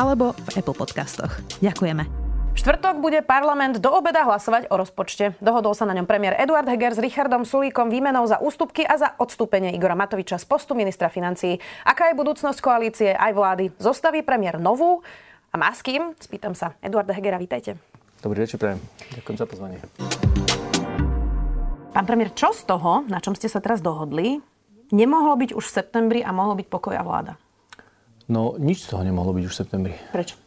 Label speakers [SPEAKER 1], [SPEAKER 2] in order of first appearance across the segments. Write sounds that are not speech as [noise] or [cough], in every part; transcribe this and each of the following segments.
[SPEAKER 1] alebo v Apple Podcastoch. Ďakujeme.
[SPEAKER 2] V štvrtok bude parlament do obeda hlasovať o rozpočte. Dohodol sa na ňom premiér Eduard Heger s Richardom Sulíkom výmenou za ústupky a za odstúpenie Igora Matoviča z postu ministra financií. Aká je budúcnosť koalície aj vlády? Zostaví premiér novú? A má s kým? Spýtam sa. Eduarda Hegera, vítajte.
[SPEAKER 3] Dobrý večer, prajem. Ďakujem za pozvanie.
[SPEAKER 2] Pán premiér, čo z toho, na čom ste sa teraz dohodli, nemohlo byť už v septembri a mohlo byť pokoj a vláda?
[SPEAKER 3] No, nič z toho nemohlo byť už v septembri.
[SPEAKER 2] Prečo?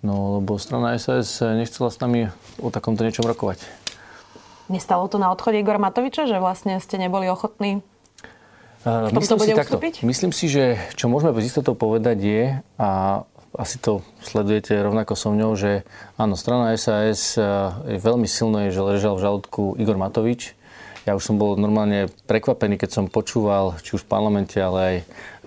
[SPEAKER 3] No, lebo strana SAS nechcela s nami o takomto niečom rokovať.
[SPEAKER 2] Nestalo to na odchode Igora Matoviča, že vlastne ste neboli ochotní
[SPEAKER 3] v
[SPEAKER 2] tomto
[SPEAKER 3] Myslím si,
[SPEAKER 2] bude
[SPEAKER 3] takto.
[SPEAKER 2] ustúpiť?
[SPEAKER 3] Myslím si, že čo môžeme bez istotou povedať je, a asi to sledujete rovnako so mňou, že áno, strana SAS je veľmi silno, je, že ležal v žalúdku Igor Matovič. Ja už som bol normálne prekvapený, keď som počúval, či už v parlamente, ale aj,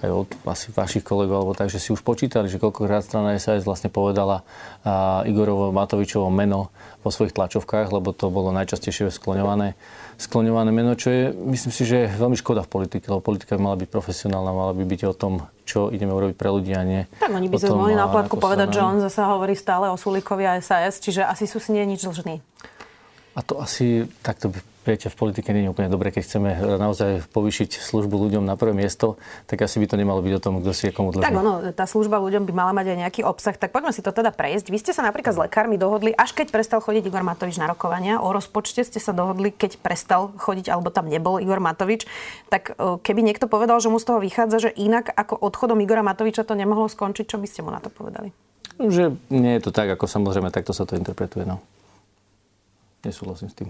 [SPEAKER 3] aj od asi vašich kolegov, alebo tak, že si už počítali, že koľkokrát strana SAS vlastne povedala a, Igorovo Matovičovo meno vo svojich tlačovkách, lebo to bolo najčastejšie skloňované, skloňované meno, čo je, myslím si, že veľmi škoda v politike, lebo politika by mala byť profesionálna, mala by byť o tom, čo ideme urobiť pre ľudí a nie.
[SPEAKER 2] Tak oni by
[SPEAKER 3] tom,
[SPEAKER 2] mohli na povedať, že on zase hovorí stále o Sulíkovi a SAS, čiže asi sú si nie nič dlžní.
[SPEAKER 3] A to asi takto viete, v politike nie je úplne dobre, keď chceme naozaj povýšiť službu ľuďom na prvé miesto, tak asi by to nemalo byť o tom, kto si je komu dlžný.
[SPEAKER 2] Tak ono, tá služba ľuďom by mala mať aj nejaký obsah, tak poďme si to teda prejsť. Vy ste sa napríklad s lekármi dohodli, až keď prestal chodiť Igor Matovič na rokovania. O rozpočte ste sa dohodli, keď prestal chodiť, alebo tam nebol Igor Matovič. Tak e, keby niekto povedal, že mu z toho vychádza, že inak ako odchodom Igora Matoviča to nemohlo skončiť, čo by ste mu na to povedali?
[SPEAKER 3] Že nie je to tak, ako samozrejme takto sa to interpretuje. No. Nesúhlasím s tým.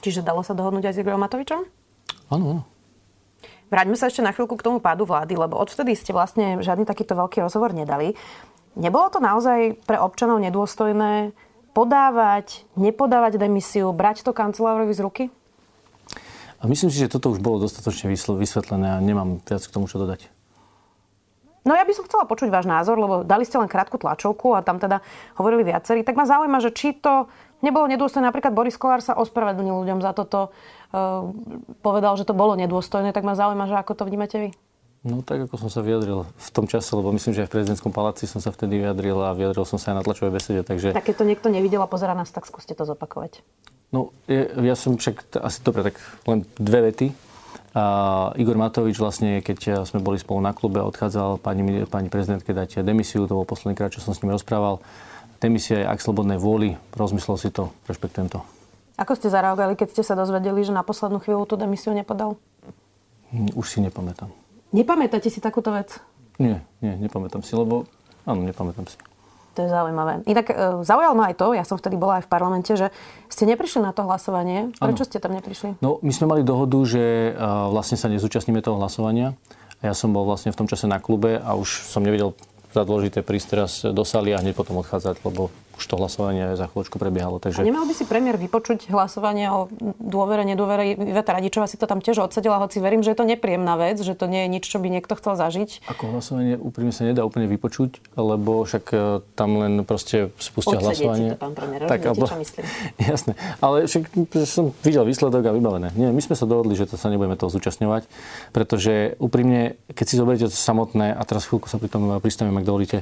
[SPEAKER 2] Čiže dalo sa dohodnúť aj s Igorom Matovičom?
[SPEAKER 3] Áno, áno.
[SPEAKER 2] Vráťme sa ešte na chvíľku k tomu pádu vlády, lebo odvtedy ste vlastne žiadny takýto veľký rozhovor nedali. Nebolo to naozaj pre občanov nedôstojné podávať, nepodávať demisiu, brať to kancelárovi z ruky?
[SPEAKER 3] A myslím si, že toto už bolo dostatočne vysvetlené a nemám viac k tomu, čo dodať.
[SPEAKER 2] No ja by som chcela počuť váš názor, lebo dali ste len krátku tlačovku a tam teda hovorili viacerí. Tak ma zaujíma, že či to nebolo nedôstojné. Napríklad Boris Kolár sa ospravedlnil ľuďom za toto. Uh, povedal, že to bolo nedôstojné. Tak ma zaujíma, že ako to vnímate vy.
[SPEAKER 3] No tak, ako som sa vyjadril v tom čase, lebo myslím, že aj v prezidentskom paláci som sa vtedy vyjadril a vyjadril som sa aj na tlačovej besede, takže...
[SPEAKER 2] Tak keď to niekto nevidel a pozera nás, tak skúste to zopakovať.
[SPEAKER 3] No, je, ja som však, asi dobre, tak len dve vety. A Igor Matovič vlastne, keď sme boli spolu na klube odchádzal pani, pani prezidentke dať demisiu, to bol posledný krát, čo som s ním rozprával. Demisia je ak slobodnej vôli, rozmyslel si to, rešpektujem to.
[SPEAKER 2] Ako ste zareagovali, keď ste sa dozvedeli, že na poslednú chvíľu tú demisiu nepodal?
[SPEAKER 3] Hm, Už si nepamätám.
[SPEAKER 2] Nepamätáte si takúto vec?
[SPEAKER 3] Nie, nie, nepamätám si, lebo áno, nepamätám si.
[SPEAKER 2] To je zaujímavé. Inak e, zaujalo ma aj to, ja som vtedy bola aj v parlamente, že ste neprišli na to hlasovanie. Prečo ste tam neprišli?
[SPEAKER 3] No, my sme mali dohodu, že a, vlastne sa nezúčastníme toho hlasovania. Ja som bol vlastne v tom čase na klube a už som nevedel za dôležité prísť teraz do sály a hneď potom odchádzať, lebo už to hlasovanie za chvíľočku prebiehalo.
[SPEAKER 2] A
[SPEAKER 3] Takže...
[SPEAKER 2] nemal by si premiér vypočuť hlasovanie o dôvere, nedôvere? Iveta Radičová si to tam tiež odsedela, hoci verím, že je to nepríjemná vec, že to nie je nič, čo by niekto chcel zažiť.
[SPEAKER 3] Ako hlasovanie úprimne sa nedá úplne vypočuť, lebo však e, tam len proste spustia
[SPEAKER 2] Odsediete si
[SPEAKER 3] hlasovanie.
[SPEAKER 2] to, pán premiér, rozumiete, čo myslím? [laughs]
[SPEAKER 3] Jasné, ale však som videl výsledok a vybavené. Nie, my sme sa dohodli, že to sa nebudeme toho zúčastňovať, pretože úprimne, keď si zoberiete to samotné, a teraz chvíľku sa pri tom pristavím, ak dovolíte,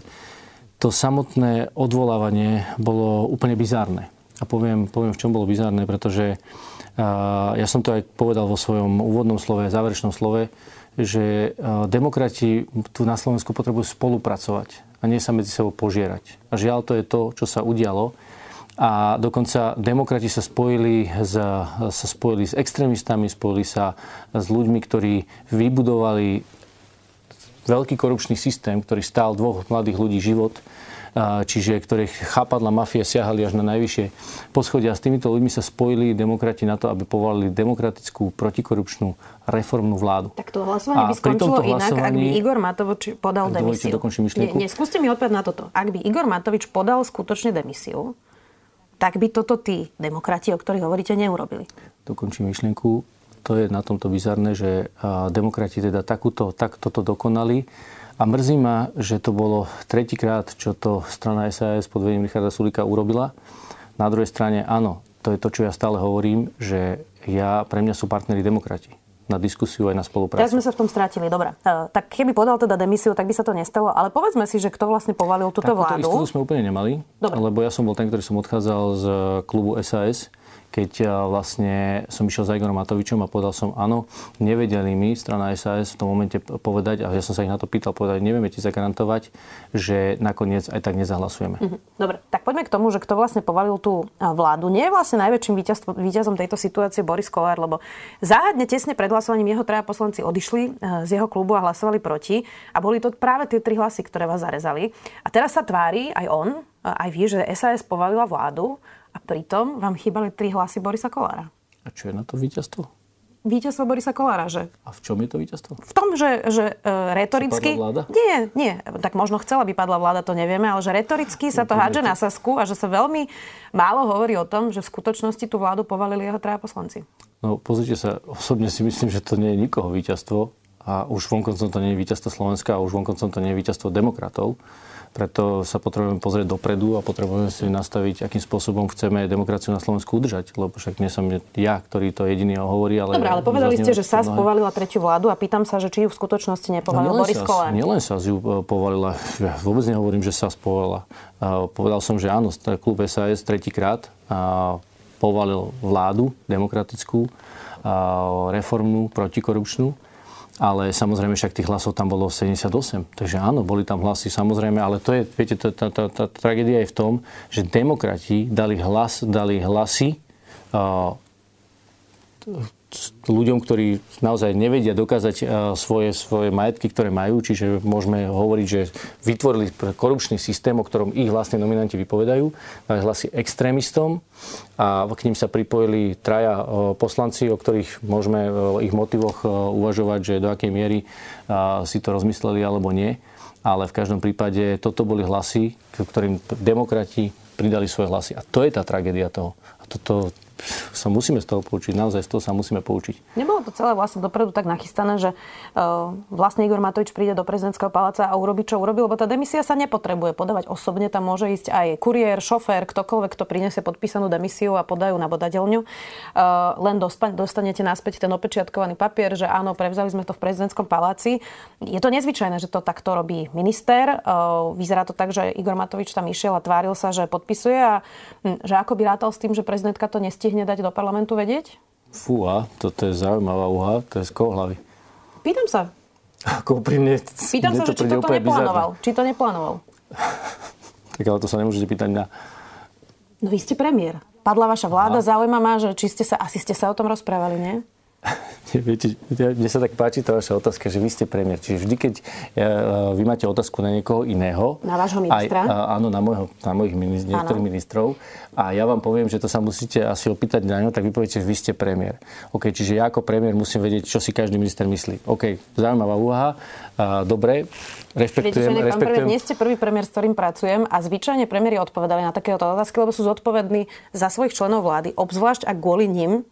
[SPEAKER 3] to samotné odvolávanie bolo úplne bizárne. A poviem, poviem, v čom bolo bizárne, pretože ja som to aj povedal vo svojom úvodnom slove, záverečnom slove, že demokrati tu na Slovensku potrebujú spolupracovať a nie sa medzi sebou požierať. A žiaľ, to je to, čo sa udialo. A dokonca demokrati sa spojili, s, sa spojili s extrémistami, spojili sa s ľuďmi, ktorí vybudovali veľký korupčný systém, ktorý stál dvoch mladých ľudí život čiže ktorých chápadla mafie siahali až na najvyššie poschodia. S týmito ľuďmi sa spojili demokrati na to, aby povolili demokratickú protikorupčnú reformnú vládu.
[SPEAKER 2] Tak to hlasovanie by skončilo inak, ak by Igor Matovič podal demisiu. Nie, nie, skúste mi odpovedať na toto. Ak by Igor Matovič podal skutočne demisiu, tak by toto tí demokrati, o ktorých hovoríte, neurobili.
[SPEAKER 3] Dokončím myšlienku. To je na tomto bizarné, že demokrati teda takúto, tak toto dokonali. A mrzí ma, že to bolo tretíkrát, čo to strana SAS pod vedením Richarda Sulika urobila. Na druhej strane, áno, to je to, čo ja stále hovorím, že ja, pre mňa sú partneri demokrati na diskusiu aj na spoluprácu.
[SPEAKER 2] Teraz sme sa v tom strátili, dobre. Uh, tak keby podal teda demisiu, tak by sa to nestalo. Ale povedzme si, že kto vlastne povalil túto Takúto vládu.
[SPEAKER 3] Takúto sme úplne nemali, dobre. lebo ja som bol ten, ktorý som odchádzal z klubu SAS keď eh, vlastne som išiel za Igorom Matovičom a povedal som áno, nevedeli mi strana SAS v tom momente povedať, a ja som sa ich na to pýtal, povedať, nevieme ti zagarantovať, že nakoniec aj tak nezahlasujeme. Mhm.
[SPEAKER 2] Dobre, tak poďme k tomu, že kto vlastne povalil tú eh, vládu. Nie je vlastne najväčším víťazom tejto situácie Boris Kolár, lebo záhadne tesne pred hlasovaním jeho traja poslanci odišli eh, z jeho klubu a hlasovali proti. A boli to práve tie tri hlasy, ktoré vás zarezali. A teraz sa tvári aj on, aj vy, že SAS povalila vládu a pritom vám chýbali tri hlasy Borisa Kolára.
[SPEAKER 3] A čo je na to víťazstvo?
[SPEAKER 2] Víťazstvo Borisa Kolára, že?
[SPEAKER 3] A v čom je to víťazstvo?
[SPEAKER 2] V tom, že, že uh, retoricky...
[SPEAKER 3] vláda?
[SPEAKER 2] Nie, nie. Tak možno chcela by padla vláda, to nevieme, ale že retoricky sa to hádže na Sasku a že sa veľmi málo hovorí o tom, že v skutočnosti tú vládu povalili jeho traja poslanci.
[SPEAKER 3] No pozrite sa, osobne si myslím, že to nie je nikoho víťazstvo a už vonkoncom to nie je víťazstvo Slovenska a už vonkoncom to nie je víťazstvo demokratov. Preto sa potrebujeme pozrieť dopredu a potrebujeme si nastaviť, akým spôsobom chceme demokraciu na Slovensku udržať. Lebo však nie som ja, ktorý to jediný hovorí. Ale
[SPEAKER 2] Dobre, ale povedali ste, že SAS mnohé... povalila tretiu vládu a pýtam sa, že či ju v skutočnosti nepovalil no, Boris Kolár.
[SPEAKER 3] Nielen SAS ju e, povalila. Ja vôbec nehovorím, že SAS povalila. Povedal som, že áno, klub SAS tretíkrát povalil vládu demokratickú, reformnú, protikorupčnú ale samozrejme však tých hlasov tam bolo 78. Takže áno, boli tam hlasy samozrejme, ale to je, viete, tá, tá, tá, tá tragédia je v tom, že demokrati dali hlas, dali hlasy uh, ľuďom, ktorí naozaj nevedia dokázať e, svoje, svoje majetky, ktoré majú, čiže môžeme hovoriť, že vytvorili korupčný systém, o ktorom ich vlastne nominanti vypovedajú, dali hlasy extrémistom a k ním sa pripojili traja e, poslanci, o ktorých môžeme v ich motivoch e, uvažovať, že do akej miery si to rozmysleli alebo nie. Ale v každom prípade toto boli hlasy, ktorým demokrati pridali svoje hlasy. A to je tá tragédia toho. A toto, sa musíme z toho poučiť, naozaj z toho sa musíme poučiť.
[SPEAKER 2] Nebolo to celé vlastne dopredu tak nachystané, že uh, vlastne Igor Matovič príde do prezidentského paláca a urobí, čo urobil, lebo tá demisia sa nepotrebuje podávať osobne, tam môže ísť aj kuriér, šofér, ktokoľvek, kto prinesie podpísanú demisiu a podajú na bodateľňu. Uh, len dostanete naspäť ten opečiatkovaný papier, že áno, prevzali sme to v prezidentskom paláci. Je to nezvyčajné, že to takto robí minister. Uh, vyzerá to tak, že Igor Matovič tam išiel a tváril sa, že podpisuje a hm, že ako by rátal s tým, že prezidentka to nestihne stihne dať do parlamentu vedieť?
[SPEAKER 3] Fúha, toto je zaujímavá úha, to je z hlavy?
[SPEAKER 2] Pýtam sa.
[SPEAKER 3] Ako úprimne,
[SPEAKER 2] Pýtam sa, že či toto neplánoval. Bizarné. Či to neplánoval. [laughs]
[SPEAKER 3] tak ale to sa nemôžete pýtať na...
[SPEAKER 2] No vy ste premiér. Padla vaša vláda, zaujíma ma, že či ste sa, asi ste sa o tom rozprávali, nie? [laughs]
[SPEAKER 3] Viete, mne sa tak páči tá vaša otázka, že vy ste premiér. Čiže vždy, keď e, vy máte otázku na niekoho iného...
[SPEAKER 2] Na vášho ministra?
[SPEAKER 3] Aj, áno, na, môjho, na mojich ministr, niektorých ministrov. A ja vám poviem, že to sa musíte asi opýtať na ňo, tak vy poviete, že vy ste premiér. OK, čiže ja ako premiér musím vedieť, čo si každý minister myslí. OK, zaujímavá úvaha. dobre, rešpektujem.
[SPEAKER 2] Viete, rešpektujem. Premiér, nie ste prvý premiér, s ktorým pracujem a zvyčajne premiéri odpovedali na takéto otázky, lebo sú zodpovední za svojich členov vlády, obzvlášť ak kvôli nim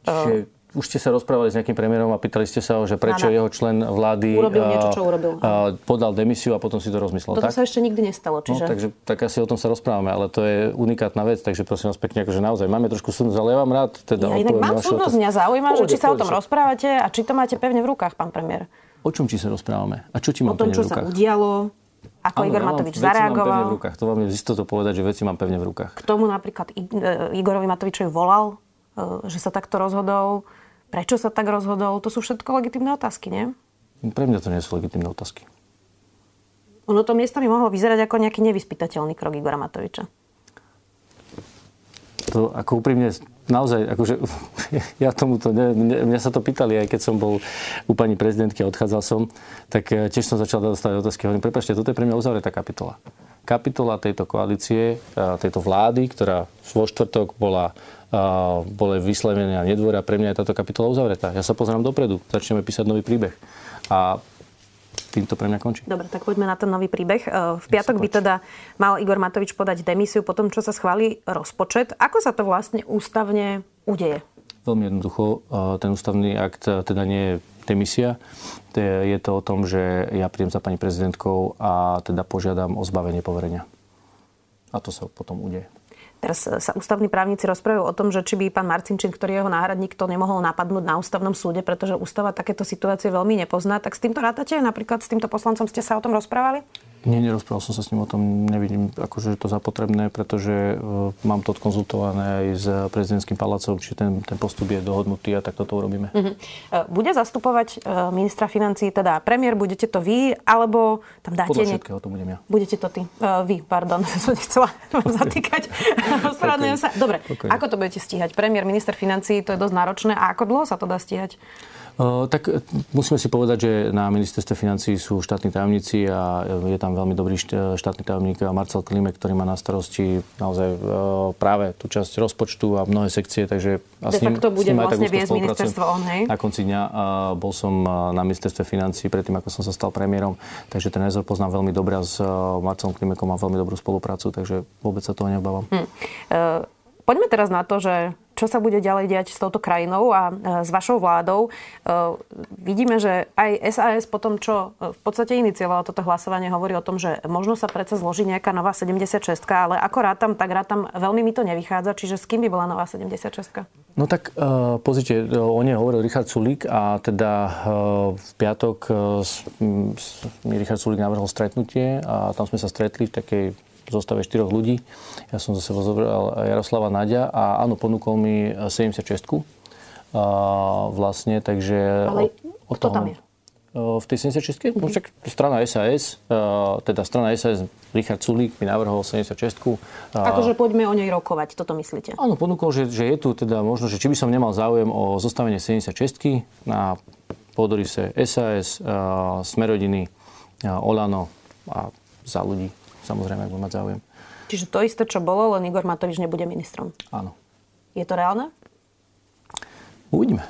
[SPEAKER 3] Čiže už ste sa rozprávali s nejakým premiérom a pýtali ste sa ho, že prečo ano. jeho člen vlády
[SPEAKER 2] urobil niečo, čo urobil.
[SPEAKER 3] A, podal demisiu a potom si to rozmyslel.
[SPEAKER 2] Toto tak? sa ešte nikdy nestalo. No, čiže...
[SPEAKER 3] No, takže tak asi o tom sa rozprávame, ale to je unikátna vec, takže prosím vás pekne, akože naozaj máme trošku súdnosť, ale ja vám rád teda
[SPEAKER 2] ja inak mám súdnosť, mňa zaujíma, že či sa o tom rozprávate a či to máte pevne v rukách, pán premiér.
[SPEAKER 3] O čom či sa rozprávame? A čo ti mám
[SPEAKER 2] o tom, čo sa udialo, ako Igor Matovič zareagoval.
[SPEAKER 3] Mám pevne v rukách. To vám je z istotou povedať, že veci mám pevne v rukách.
[SPEAKER 2] K tomu napríklad e, Igorovi Matovičovi volal, e, že sa takto rozhodol. Prečo sa tak rozhodol? To sú všetko legitimné otázky, nie?
[SPEAKER 3] Pre mňa to nie sú legitimné otázky.
[SPEAKER 2] Ono to miesto by mohlo vyzerať ako nejaký nevyspytateľný krok Igora Matoviča.
[SPEAKER 3] To ako úprimne, naozaj, akože, [laughs] ja tomuto, ne, ne, mňa sa to pýtali, aj keď som bol u pani prezidentky a odchádzal som, tak eh, tiež som začal dostať otázky. Hovorím, prepačte, toto je pre mňa uzavretá kapitola kapitola tejto koalície, tejto vlády, ktorá vo štvrtok bola boli vyslovené nedôvera, pre mňa je táto kapitola uzavretá. Ja sa pozerám dopredu, začneme písať nový príbeh. A týmto pre mňa končí.
[SPEAKER 2] Dobre, tak poďme na ten nový príbeh. E, v piatok by teda mal Igor Matovič podať demisiu po tom, čo sa schváli rozpočet. Ako sa to vlastne ústavne udeje?
[SPEAKER 3] Veľmi jednoducho. Ten ústavný akt teda nie je demisia. Je to o tom, že ja prídem za pani prezidentkou a teda požiadam o zbavenie poverenia. A to sa potom udeje.
[SPEAKER 2] Teraz sa ústavní právnici rozprávajú o tom, že či by pán Marcinčín, ktorý je jeho náhradník, to nemohol napadnúť na ústavnom súde, pretože ústava takéto situácie veľmi nepozná. Tak s týmto rátate, napríklad s týmto poslancom ste sa o tom rozprávali?
[SPEAKER 3] Nie, nerozprával som sa s ním o tom, nevidím akože to za potrebné, pretože uh, mám to konzultované aj s prezidentským palácom, či ten, ten postup je dohodnutý a tak toto urobíme. Uh-huh.
[SPEAKER 2] Bude zastupovať uh, ministra financí, teda premiér, budete to vy, alebo tam dáte...
[SPEAKER 3] Podľa všetkého to budem ja.
[SPEAKER 2] Budete to ty. Uh, vy, pardon, [laughs] som nechcela vám zatýkať. [laughs] Ospravedlňujem sa. Dobre, okay. ako to budete stíhať? Premiér, minister financí, to je dosť náročné. A ako dlho sa to dá stíhať?
[SPEAKER 3] Tak e, musíme si povedať, že na ministerstve financí sú štátni tajomníci a je tam veľmi dobrý štátny tajomník Marcel Klimek, ktorý má na starosti naozaj e, práve tú časť rozpočtu a mnohé sekcie, takže
[SPEAKER 2] a s ním, bude s ním vlastne viesť ministerstvo on, hej?
[SPEAKER 3] Na konci dňa bol som na ministerstve financí predtým, ako som sa stal premiérom, takže ten rezort poznám veľmi dobre a s Marcelom Klimekom mám veľmi dobrú spoluprácu, takže vôbec sa toho neobávam. Hm. Uh,
[SPEAKER 2] poďme teraz na to, že čo sa bude ďalej diať s touto krajinou a e, s vašou vládou. E, vidíme, že aj SAS po tom, čo e, v podstate iniciovalo toto hlasovanie, hovorí o tom, že možno sa predsa zloží nejaká nová 76, ale ako rátam, tak rátam, veľmi mi to nevychádza. Čiže s kým by bola nová 76?
[SPEAKER 3] No tak pozrite, o nej hovoril Richard Sulík a teda v piatok Richard Sulík navrhol stretnutie a tam sme sa stretli v takej zostave štyroch ľudí. Ja som za sebou zobral Jaroslava Nadia a áno, ponúkol mi 76 a vlastne, takže...
[SPEAKER 2] Ale od, od kto toho, tam je?
[SPEAKER 3] V tej 76 mm-hmm. však strana SAS, teda strana SAS, Richard Sulík mi navrhol 76
[SPEAKER 2] Akože poďme o nej rokovať, toto myslíte?
[SPEAKER 3] Áno, ponúkol, že, že je tu teda možno, že či by som nemal záujem o zostavenie 76 na podorise SAS, Smerodiny, Olano a za ľudí samozrejme, ak budú mať záujem.
[SPEAKER 2] Čiže to isté, čo bolo, len Igor Matovič nebude ministrom.
[SPEAKER 3] Áno.
[SPEAKER 2] Je to reálne?
[SPEAKER 3] Uvidíme.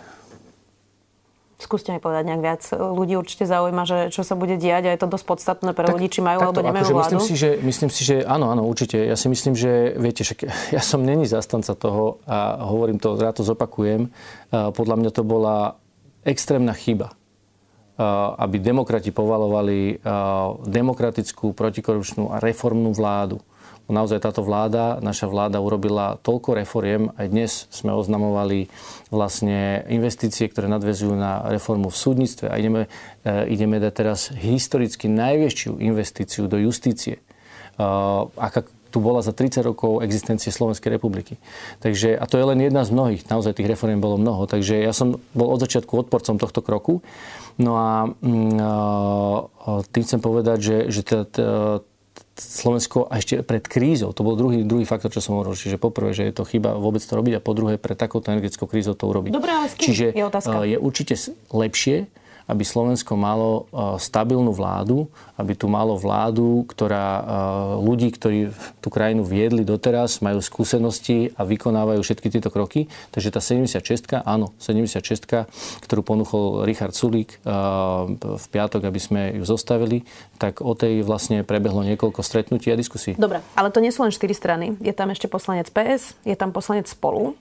[SPEAKER 2] Skúste mi povedať nejak viac. Ľudí určite zaujíma, že čo sa bude diať a je to dosť podstatné pre tak, ľudí, či majú alebo nemajú akože vládu.
[SPEAKER 3] Myslím si, že, myslím si, že áno, áno, určite. Ja si myslím, že viete, však [laughs] ja som není zastanca toho a hovorím to, rád to zopakujem. Podľa mňa to bola extrémna chyba aby demokrati povalovali demokratickú, protikorupčnú a reformnú vládu. Naozaj táto vláda, naša vláda urobila toľko reforiem, aj dnes sme oznamovali vlastne investície, ktoré nadvezujú na reformu v súdnictve a ideme, e, ideme dať teraz historicky najväčšiu investíciu do justície. Aká tu bola za 30 rokov existencie Slovenskej republiky. Takže, a to je len jedna z mnohých, naozaj tých reforiem bolo mnoho. Takže ja som bol od začiatku odporcom tohto kroku. No a mm, tým chcem povedať, že, že teda, Slovensko a ešte pred krízou, to bol druhý, druhý faktor, čo som hovoril, čiže poprvé, že je to chyba vôbec to robiť a po druhé, pred takouto energetickou krízou to urobiť.
[SPEAKER 2] Dobre, ale s kým
[SPEAKER 3] Čiže
[SPEAKER 2] je otázka?
[SPEAKER 3] je určite lepšie, aby Slovensko malo e, stabilnú vládu, aby tu malo vládu, ktorá e, ľudí, ktorí tú krajinu viedli doteraz, majú skúsenosti a vykonávajú všetky tieto kroky. Takže tá 76, áno, 76, ktorú ponúchol Richard Sulík e, v piatok, aby sme ju zostavili, tak o tej vlastne prebehlo niekoľko stretnutí a diskusí.
[SPEAKER 2] Dobre, ale to nie sú len štyri strany. Je tam ešte poslanec PS, je tam poslanec Spolu,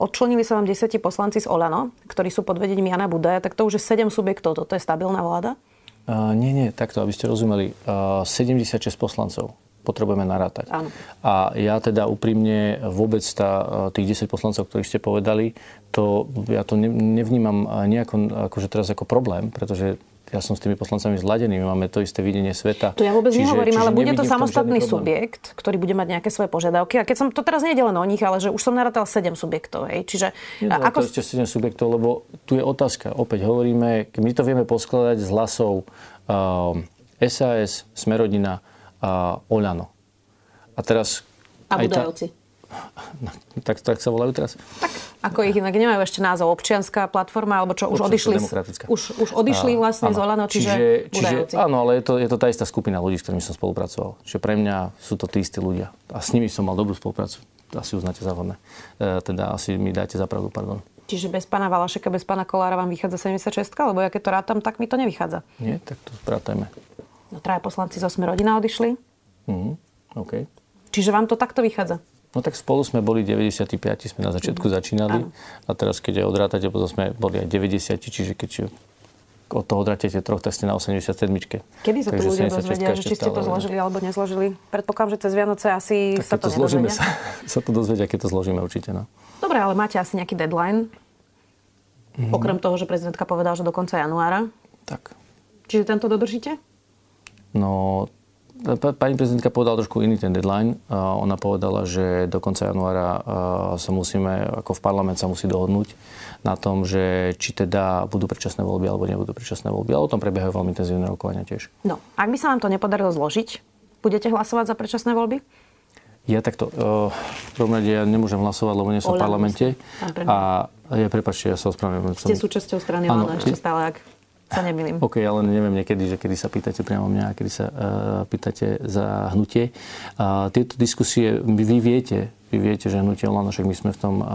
[SPEAKER 2] odčlenili sa vám desiatí poslanci z Olano, ktorí sú pod vedením Jana Budaja, tak to už je 7 subjektov. Toto je stabilná vláda?
[SPEAKER 3] Uh, nie, nie, takto, aby ste rozumeli. Uh, eh, 76 poslancov potrebujeme narátať.
[SPEAKER 2] Áno.
[SPEAKER 3] A ja teda úprimne vôbec tá, tých 10 poslancov, ktorých ste povedali, to ja to nevnímam nejako akože teraz ako problém, pretože ja som s tými poslancami zladený, my máme to isté videnie sveta.
[SPEAKER 2] To ja vôbec čiže, nehovorím, čiže ale bude to samostatný subjekt, ktorý bude mať nejaké svoje požiadavky. A keď som to teraz nie len o nich, ale že už som narátal 7 subjektov. Hej. Čiže,
[SPEAKER 3] Nie, ako... To ešte 7 subjektov, lebo tu je otázka. Opäť hovoríme, my to vieme poskladať z hlasov uh, SAS, Smerodina a uh, Oľano. A teraz...
[SPEAKER 2] A Budajovci.
[SPEAKER 3] Tá, tak, tak sa volajú teraz?
[SPEAKER 2] Tak, ako ich inak nemajú ešte názov občianská platforma, alebo čo, už odišli, už, už odišli vlastne z Olano, čiže, čiže,
[SPEAKER 3] čiže Áno, ale je to, je to tá istá skupina ľudí, s ktorými som spolupracoval. Čiže pre mňa sú to tí istí ľudia. A s nimi som mal dobrú spoluprácu. Asi uznáte za vhodné. E, teda asi mi dáte za pravdu, pardon.
[SPEAKER 2] Čiže bez pána Valašeka, bez pána Kolára vám vychádza 76, lebo ja keď to rátam, tak mi to nevychádza.
[SPEAKER 3] Nie, tak to sprátajme.
[SPEAKER 2] No traja poslanci z 8 rodina odišli.
[SPEAKER 3] Mhm, OK.
[SPEAKER 2] Čiže vám to takto vychádza?
[SPEAKER 3] No tak spolu sme boli 95, sme na začiatku mm. začínali. Áno. A teraz, keď aj odrátate, potom sme boli aj 90, čiže keď od toho odrátate troch, tak ste na 87.
[SPEAKER 2] Kedy sa tu ľudia dozvedia, že či ste to zložili alebo nezložili? Predpokladám, že cez Vianoce asi tak sa to, to zložíme,
[SPEAKER 3] sa, [laughs] sa to dozvedia, keď to zložíme určite. No.
[SPEAKER 2] Dobre, ale máte asi nejaký deadline? Mm. Okrem toho, že prezidentka povedala, že do konca januára.
[SPEAKER 3] Tak.
[SPEAKER 2] Čiže tento dodržíte?
[SPEAKER 3] No, Pani prezidentka povedala trošku iný ten deadline. Ona povedala, že do konca januára sa musíme, ako v parlament sa musí dohodnúť na tom, že či teda budú predčasné voľby alebo nebudú predčasné voľby. Ale o tom prebiehajú veľmi intenzívne rokovania tiež.
[SPEAKER 2] No, ak by sa vám to nepodarilo zložiť, budete hlasovať za predčasné voľby?
[SPEAKER 3] Ja takto, v prvom rade ja nemôžem hlasovať, lebo nie som v parlamente. A ja, prepačte, ja sa ospravedlňujem.
[SPEAKER 2] Ste súčasťou strany Olano ešte stále, ak sa nemýlim.
[SPEAKER 3] OK, ale neviem niekedy, že kedy sa pýtate priamo mňa a kedy sa uh, pýtate za hnutie. Uh, tieto diskusie vy viete, vy viete, že hnutie Olano, však my sme v tom uh,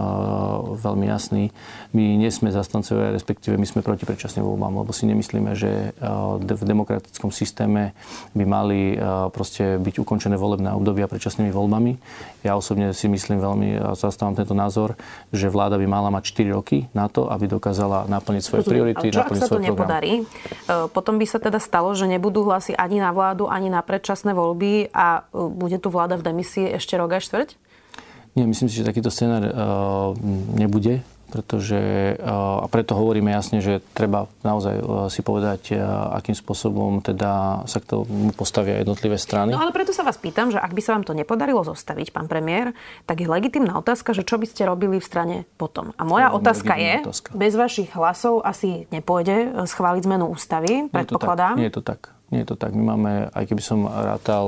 [SPEAKER 3] veľmi jasní. My nie sme zastancovia, respektíve my sme proti predčasným voľbám, lebo si nemyslíme, že uh, v demokratickom systéme by mali uh, proste byť ukončené volebné obdobia predčasnými voľbami. Ja osobne si myslím veľmi, zastávam tento názor, že vláda by mala mať 4 roky na to, aby dokázala naplniť svoje priority,
[SPEAKER 2] čo,
[SPEAKER 3] naplniť
[SPEAKER 2] to program. nepodarí? Potom by sa teda stalo, že nebudú hlasy ani na vládu, ani na predčasné voľby a bude tu vláda v demisii ešte rok a štvrť?
[SPEAKER 3] Nie, myslím si, že takýto scenár uh, nebude, pretože uh, a preto hovoríme jasne, že treba naozaj uh, si povedať, uh, akým spôsobom teda sa k tomu postavia jednotlivé strany.
[SPEAKER 2] No ale preto sa vás pýtam, že ak by sa vám to nepodarilo zostaviť, pán premiér, tak je legitimná otázka, že čo by ste robili v strane potom. A moja to otázka je, otázka. bez vašich hlasov asi nepôjde schváliť zmenu ústavy, predpokladám.
[SPEAKER 3] Nie je to tak. Nie je to tak. My máme, aj keby som rátal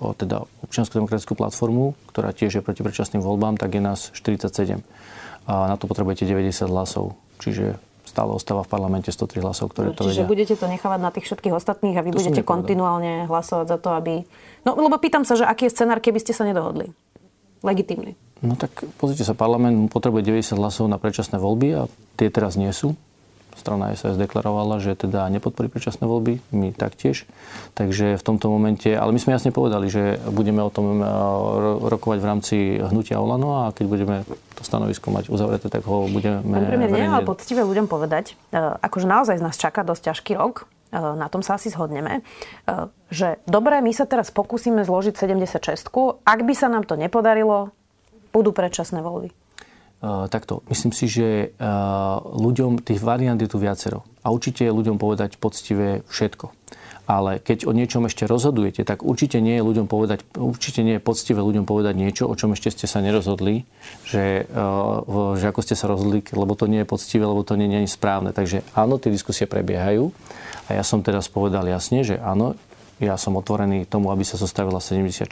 [SPEAKER 3] uh, teda občiansko-demokratickú platformu, ktorá tiež je proti predčasným voľbám, tak je nás 47. A na to potrebujete 90 hlasov. Čiže stále ostáva v parlamente 103 hlasov, ktoré to
[SPEAKER 2] Čiže
[SPEAKER 3] vedia.
[SPEAKER 2] budete to nechávať na tých všetkých ostatných a vy to budete kontinuálne hlasovať za to, aby... No, lebo pýtam sa, že aký je scenár, keby ste sa nedohodli? Legitímny.
[SPEAKER 3] No tak pozrite sa, parlament potrebuje 90 hlasov na predčasné voľby a tie teraz nie sú strana SAS deklarovala, že teda nepodporí predčasné voľby, my taktiež. Takže v tomto momente, ale my sme jasne povedali, že budeme o tom eh, rokovať v rámci hnutia Olano a keď budeme to stanovisko mať uzavreté, tak ho budeme...
[SPEAKER 2] Pán premiér, nie, ale poctivé ľuďom povedať, eh, akože naozaj nás čaká dosť ťažký rok, eh, na tom sa asi zhodneme, že dobre, my sa teraz pokúsime zložiť 76 ak by sa nám to nepodarilo, budú predčasné voľby.
[SPEAKER 3] Uh, takto, myslím si, že uh, ľuďom, tých variant je tu viacero. A určite je ľuďom povedať poctivé všetko. Ale keď o niečom ešte rozhodujete, tak určite nie je ľuďom povedať, určite nie je poctivé ľuďom povedať niečo, o čom ešte ste sa nerozhodli, že, uh, že ako ste sa rozhodli, lebo to nie je poctivé, lebo to nie, nie je správne. Takže áno, tie diskusie prebiehajú. A ja som teraz povedal jasne, že áno, ja som otvorený tomu, aby sa zostavila 76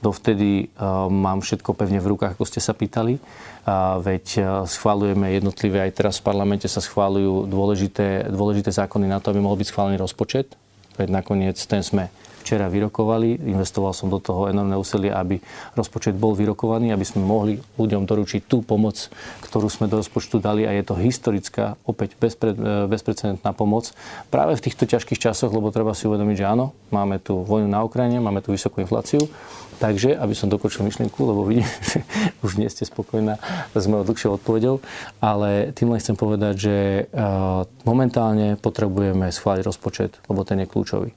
[SPEAKER 3] Dovtedy uh, mám všetko pevne v rukách, ako ste sa pýtali. Uh, veď uh, schválujeme jednotlivé, aj teraz v parlamente sa schválujú dôležité, dôležité zákony na to, aby mohol byť schválený rozpočet. Veď nakoniec ten sme včera vyrokovali. Investoval som do toho enormné úsilie, aby rozpočet bol vyrokovaný, aby sme mohli ľuďom doručiť tú pomoc, ktorú sme do rozpočtu dali a je to historická, opäť bezpre, bezprecedentná pomoc práve v týchto ťažkých časoch, lebo treba si uvedomiť, že áno, máme tu vojnu na Ukrajine, máme tu vysokú infláciu, Takže, aby som dokončil myšlienku, lebo vidím, [laughs] že už nie ste spokojná s mojou dlhšou odpovedou, ale tým len chcem povedať, že momentálne potrebujeme schváliť rozpočet, lebo ten je kľúčový.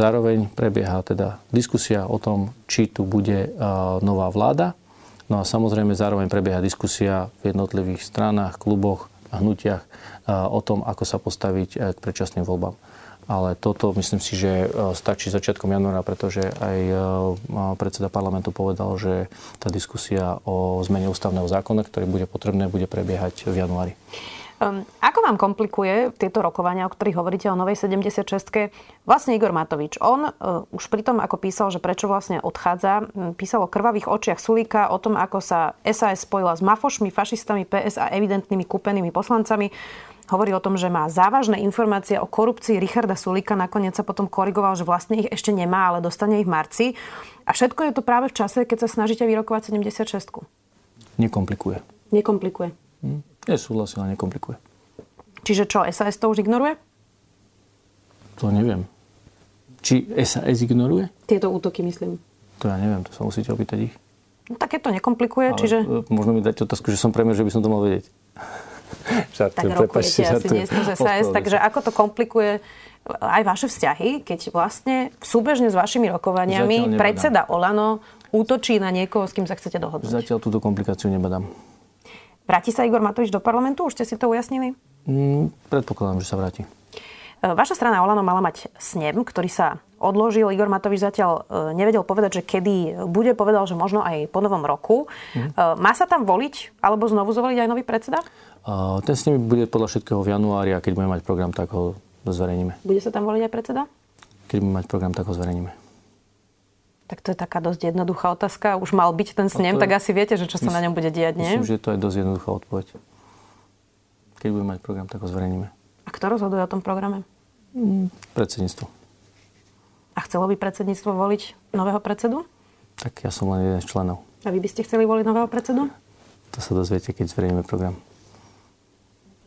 [SPEAKER 3] Zároveň prebieha teda diskusia o tom, či tu bude nová vláda. No a samozrejme zároveň prebieha diskusia v jednotlivých stranách, kluboch a hnutiach o tom, ako sa postaviť k predčasným voľbám ale toto myslím si, že e, stačí začiatkom januára, pretože aj e, predseda parlamentu povedal, že tá diskusia o zmene ústavného zákona, ktorý bude potrebné, bude prebiehať v januári.
[SPEAKER 2] Um, ako vám komplikuje tieto rokovania, o ktorých hovoríte o novej 76 Vlastne Igor Matovič. On uh, už pri tom, ako písal, že prečo vlastne odchádza, písal o krvavých očiach Sulíka, o tom, ako sa SAS spojila s mafošmi, fašistami, PS a evidentnými kúpenými poslancami. Hovorí o tom, že má závažné informácie o korupcii Richarda Sulíka. Nakoniec sa potom korigoval, že vlastne ich ešte nemá, ale dostane ich v marci. A všetko je to práve v čase, keď sa snažíte vyrokovať 76
[SPEAKER 3] Nekomplikuje.
[SPEAKER 2] Nekomplikuje.
[SPEAKER 3] Hm. Ale nekomplikuje.
[SPEAKER 2] Čiže čo, SAS to už ignoruje?
[SPEAKER 3] To neviem. Či SAS ignoruje?
[SPEAKER 2] Tieto útoky, myslím.
[SPEAKER 3] To ja neviem, to sa musíte opýtať ich.
[SPEAKER 2] No tak je to nekomplikuje,
[SPEAKER 3] ale
[SPEAKER 2] čiže...
[SPEAKER 3] E, možno mi dať otázku, že som premiér, že by som to mal vedieť. [laughs]
[SPEAKER 2] Žartujem, tak rokujete asi nie z SAS, takže ako to komplikuje aj vaše vzťahy, keď vlastne súbežne s vašimi rokovaniami predseda Olano útočí na niekoho, s kým sa chcete dohodnúť?
[SPEAKER 3] Zatiaľ túto komplikáciu nebadám.
[SPEAKER 2] Vráti sa Igor Matovič do parlamentu? Už ste si to ujasnili?
[SPEAKER 3] Mm, predpokladám, že sa vráti.
[SPEAKER 2] E, vaša strana Olano mala mať snem, ktorý sa odložil. Igor Matovič zatiaľ e, nevedel povedať, že kedy bude. Povedal, že možno aj po novom roku. Mm. Má sa tam voliť alebo znovu zvoliť aj nový predseda?
[SPEAKER 3] Ten snem bude podľa všetkého v januári a keď budeme mať program, tak ho zverejníme.
[SPEAKER 2] Bude sa tam voliť aj predseda?
[SPEAKER 3] Keď budeme mať program, tak ho zverejníme.
[SPEAKER 2] Tak to je taká dosť jednoduchá otázka. Už mal byť ten snem, je, tak asi viete, že čo sa myslím, na ňom bude diať, nie?
[SPEAKER 3] Myslím, že to je dosť jednoduchá odpoveď. Keď budeme mať program, tak ho zverejníme.
[SPEAKER 2] A kto rozhoduje o tom programe?
[SPEAKER 3] Mm, predsedníctvo.
[SPEAKER 2] A chcelo by predsedníctvo voliť nového predsedu?
[SPEAKER 3] Tak ja som len jeden z členov.
[SPEAKER 2] A vy by ste chceli voliť nového predsedu?
[SPEAKER 3] To sa dozviete, keď zverejníme program.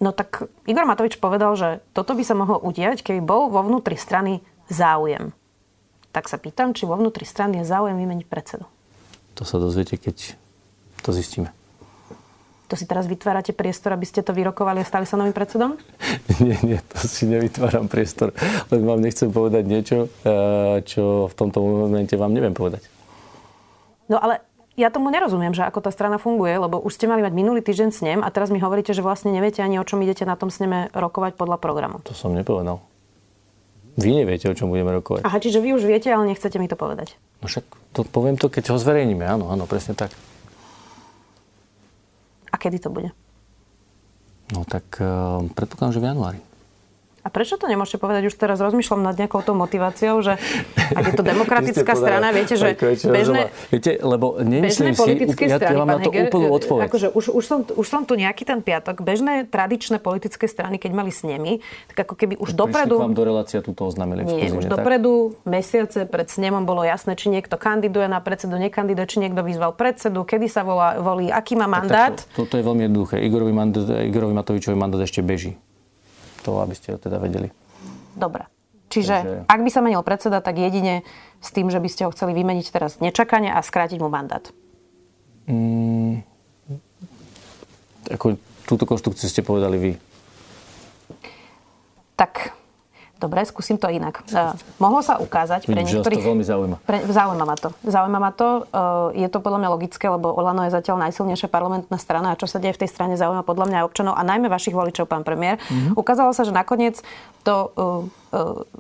[SPEAKER 2] No tak Igor Matovič povedal, že toto by sa mohlo udiať, keby bol vo vnútri strany záujem tak sa pýtam, či vo vnútri strany je záujem vymeniť predsedu.
[SPEAKER 3] To sa dozviete, keď to zistíme.
[SPEAKER 2] To si teraz vytvárate priestor, aby ste to vyrokovali a stali sa novým predsedom? [laughs]
[SPEAKER 3] nie, nie, to si nevytváram priestor. Len vám nechcem povedať niečo, eh, čo v tomto momente vám neviem povedať.
[SPEAKER 2] No ale ja tomu nerozumiem, že ako tá strana funguje, lebo už ste mali mať minulý týždeň snem a teraz mi hovoríte, že vlastne neviete ani o čom idete na tom sneme rokovať podľa programu.
[SPEAKER 3] To som nepovedal. Vy neviete, o čom budeme rokovať.
[SPEAKER 2] Aha, čiže vy už viete, ale nechcete mi to povedať.
[SPEAKER 3] No však to poviem to, keď ho zverejníme. Áno, áno, presne tak.
[SPEAKER 2] A kedy to bude?
[SPEAKER 3] No tak uh, predpokladám, že v januári.
[SPEAKER 2] A prečo to nemôžete povedať? Už teraz rozmýšľam nad nejakou tou motiváciou, že ak je to [laughs] demokratická strana, viete, že bežné,
[SPEAKER 3] viete, lebo nemyslím
[SPEAKER 2] politické
[SPEAKER 3] si,
[SPEAKER 2] strany,
[SPEAKER 3] ja, mám na to Heger, úplnú odpoveď.
[SPEAKER 2] Akože už, už, som, už som tu nejaký ten piatok. Bežné tradičné politické strany, keď mali s nimi, tak ako keby už dopredu...
[SPEAKER 3] vám do relácia túto oznámili.
[SPEAKER 2] Nie, už tak? dopredu mesiace pred snemom bolo jasné, či niekto kandiduje na predsedu, nekandiduje, či niekto vyzval predsedu, kedy sa volá, volí, aký má mandát. Tak,
[SPEAKER 3] tak, toto je veľmi jednoduché. Igorovi, mandát, Igorovi Matovičovi mandát ešte beží. To, aby ste teda vedeli.
[SPEAKER 2] Dobre. Čiže Takže... ak by sa menil predseda, tak jedine s tým, že by ste ho chceli vymeniť teraz nečakane a skrátiť mu mandát. Mm,
[SPEAKER 3] ako túto konštrukciu ste povedali vy.
[SPEAKER 2] Tak Dobre, skúsim to inak. Uh, mohlo sa ukázať
[SPEAKER 3] pre Vidím, niektorých... Že to veľmi zaujíma.
[SPEAKER 2] Pre, zaujíma ma to. Zaujíma ma to. Uh, je to podľa mňa logické, lebo Olano je zatiaľ najsilnejšia parlamentná strana a čo sa deje v tej strane zaujíma podľa mňa aj občanov a najmä vašich voličov, pán premiér. Mm-hmm. Ukázalo sa, že nakoniec to uh, uh,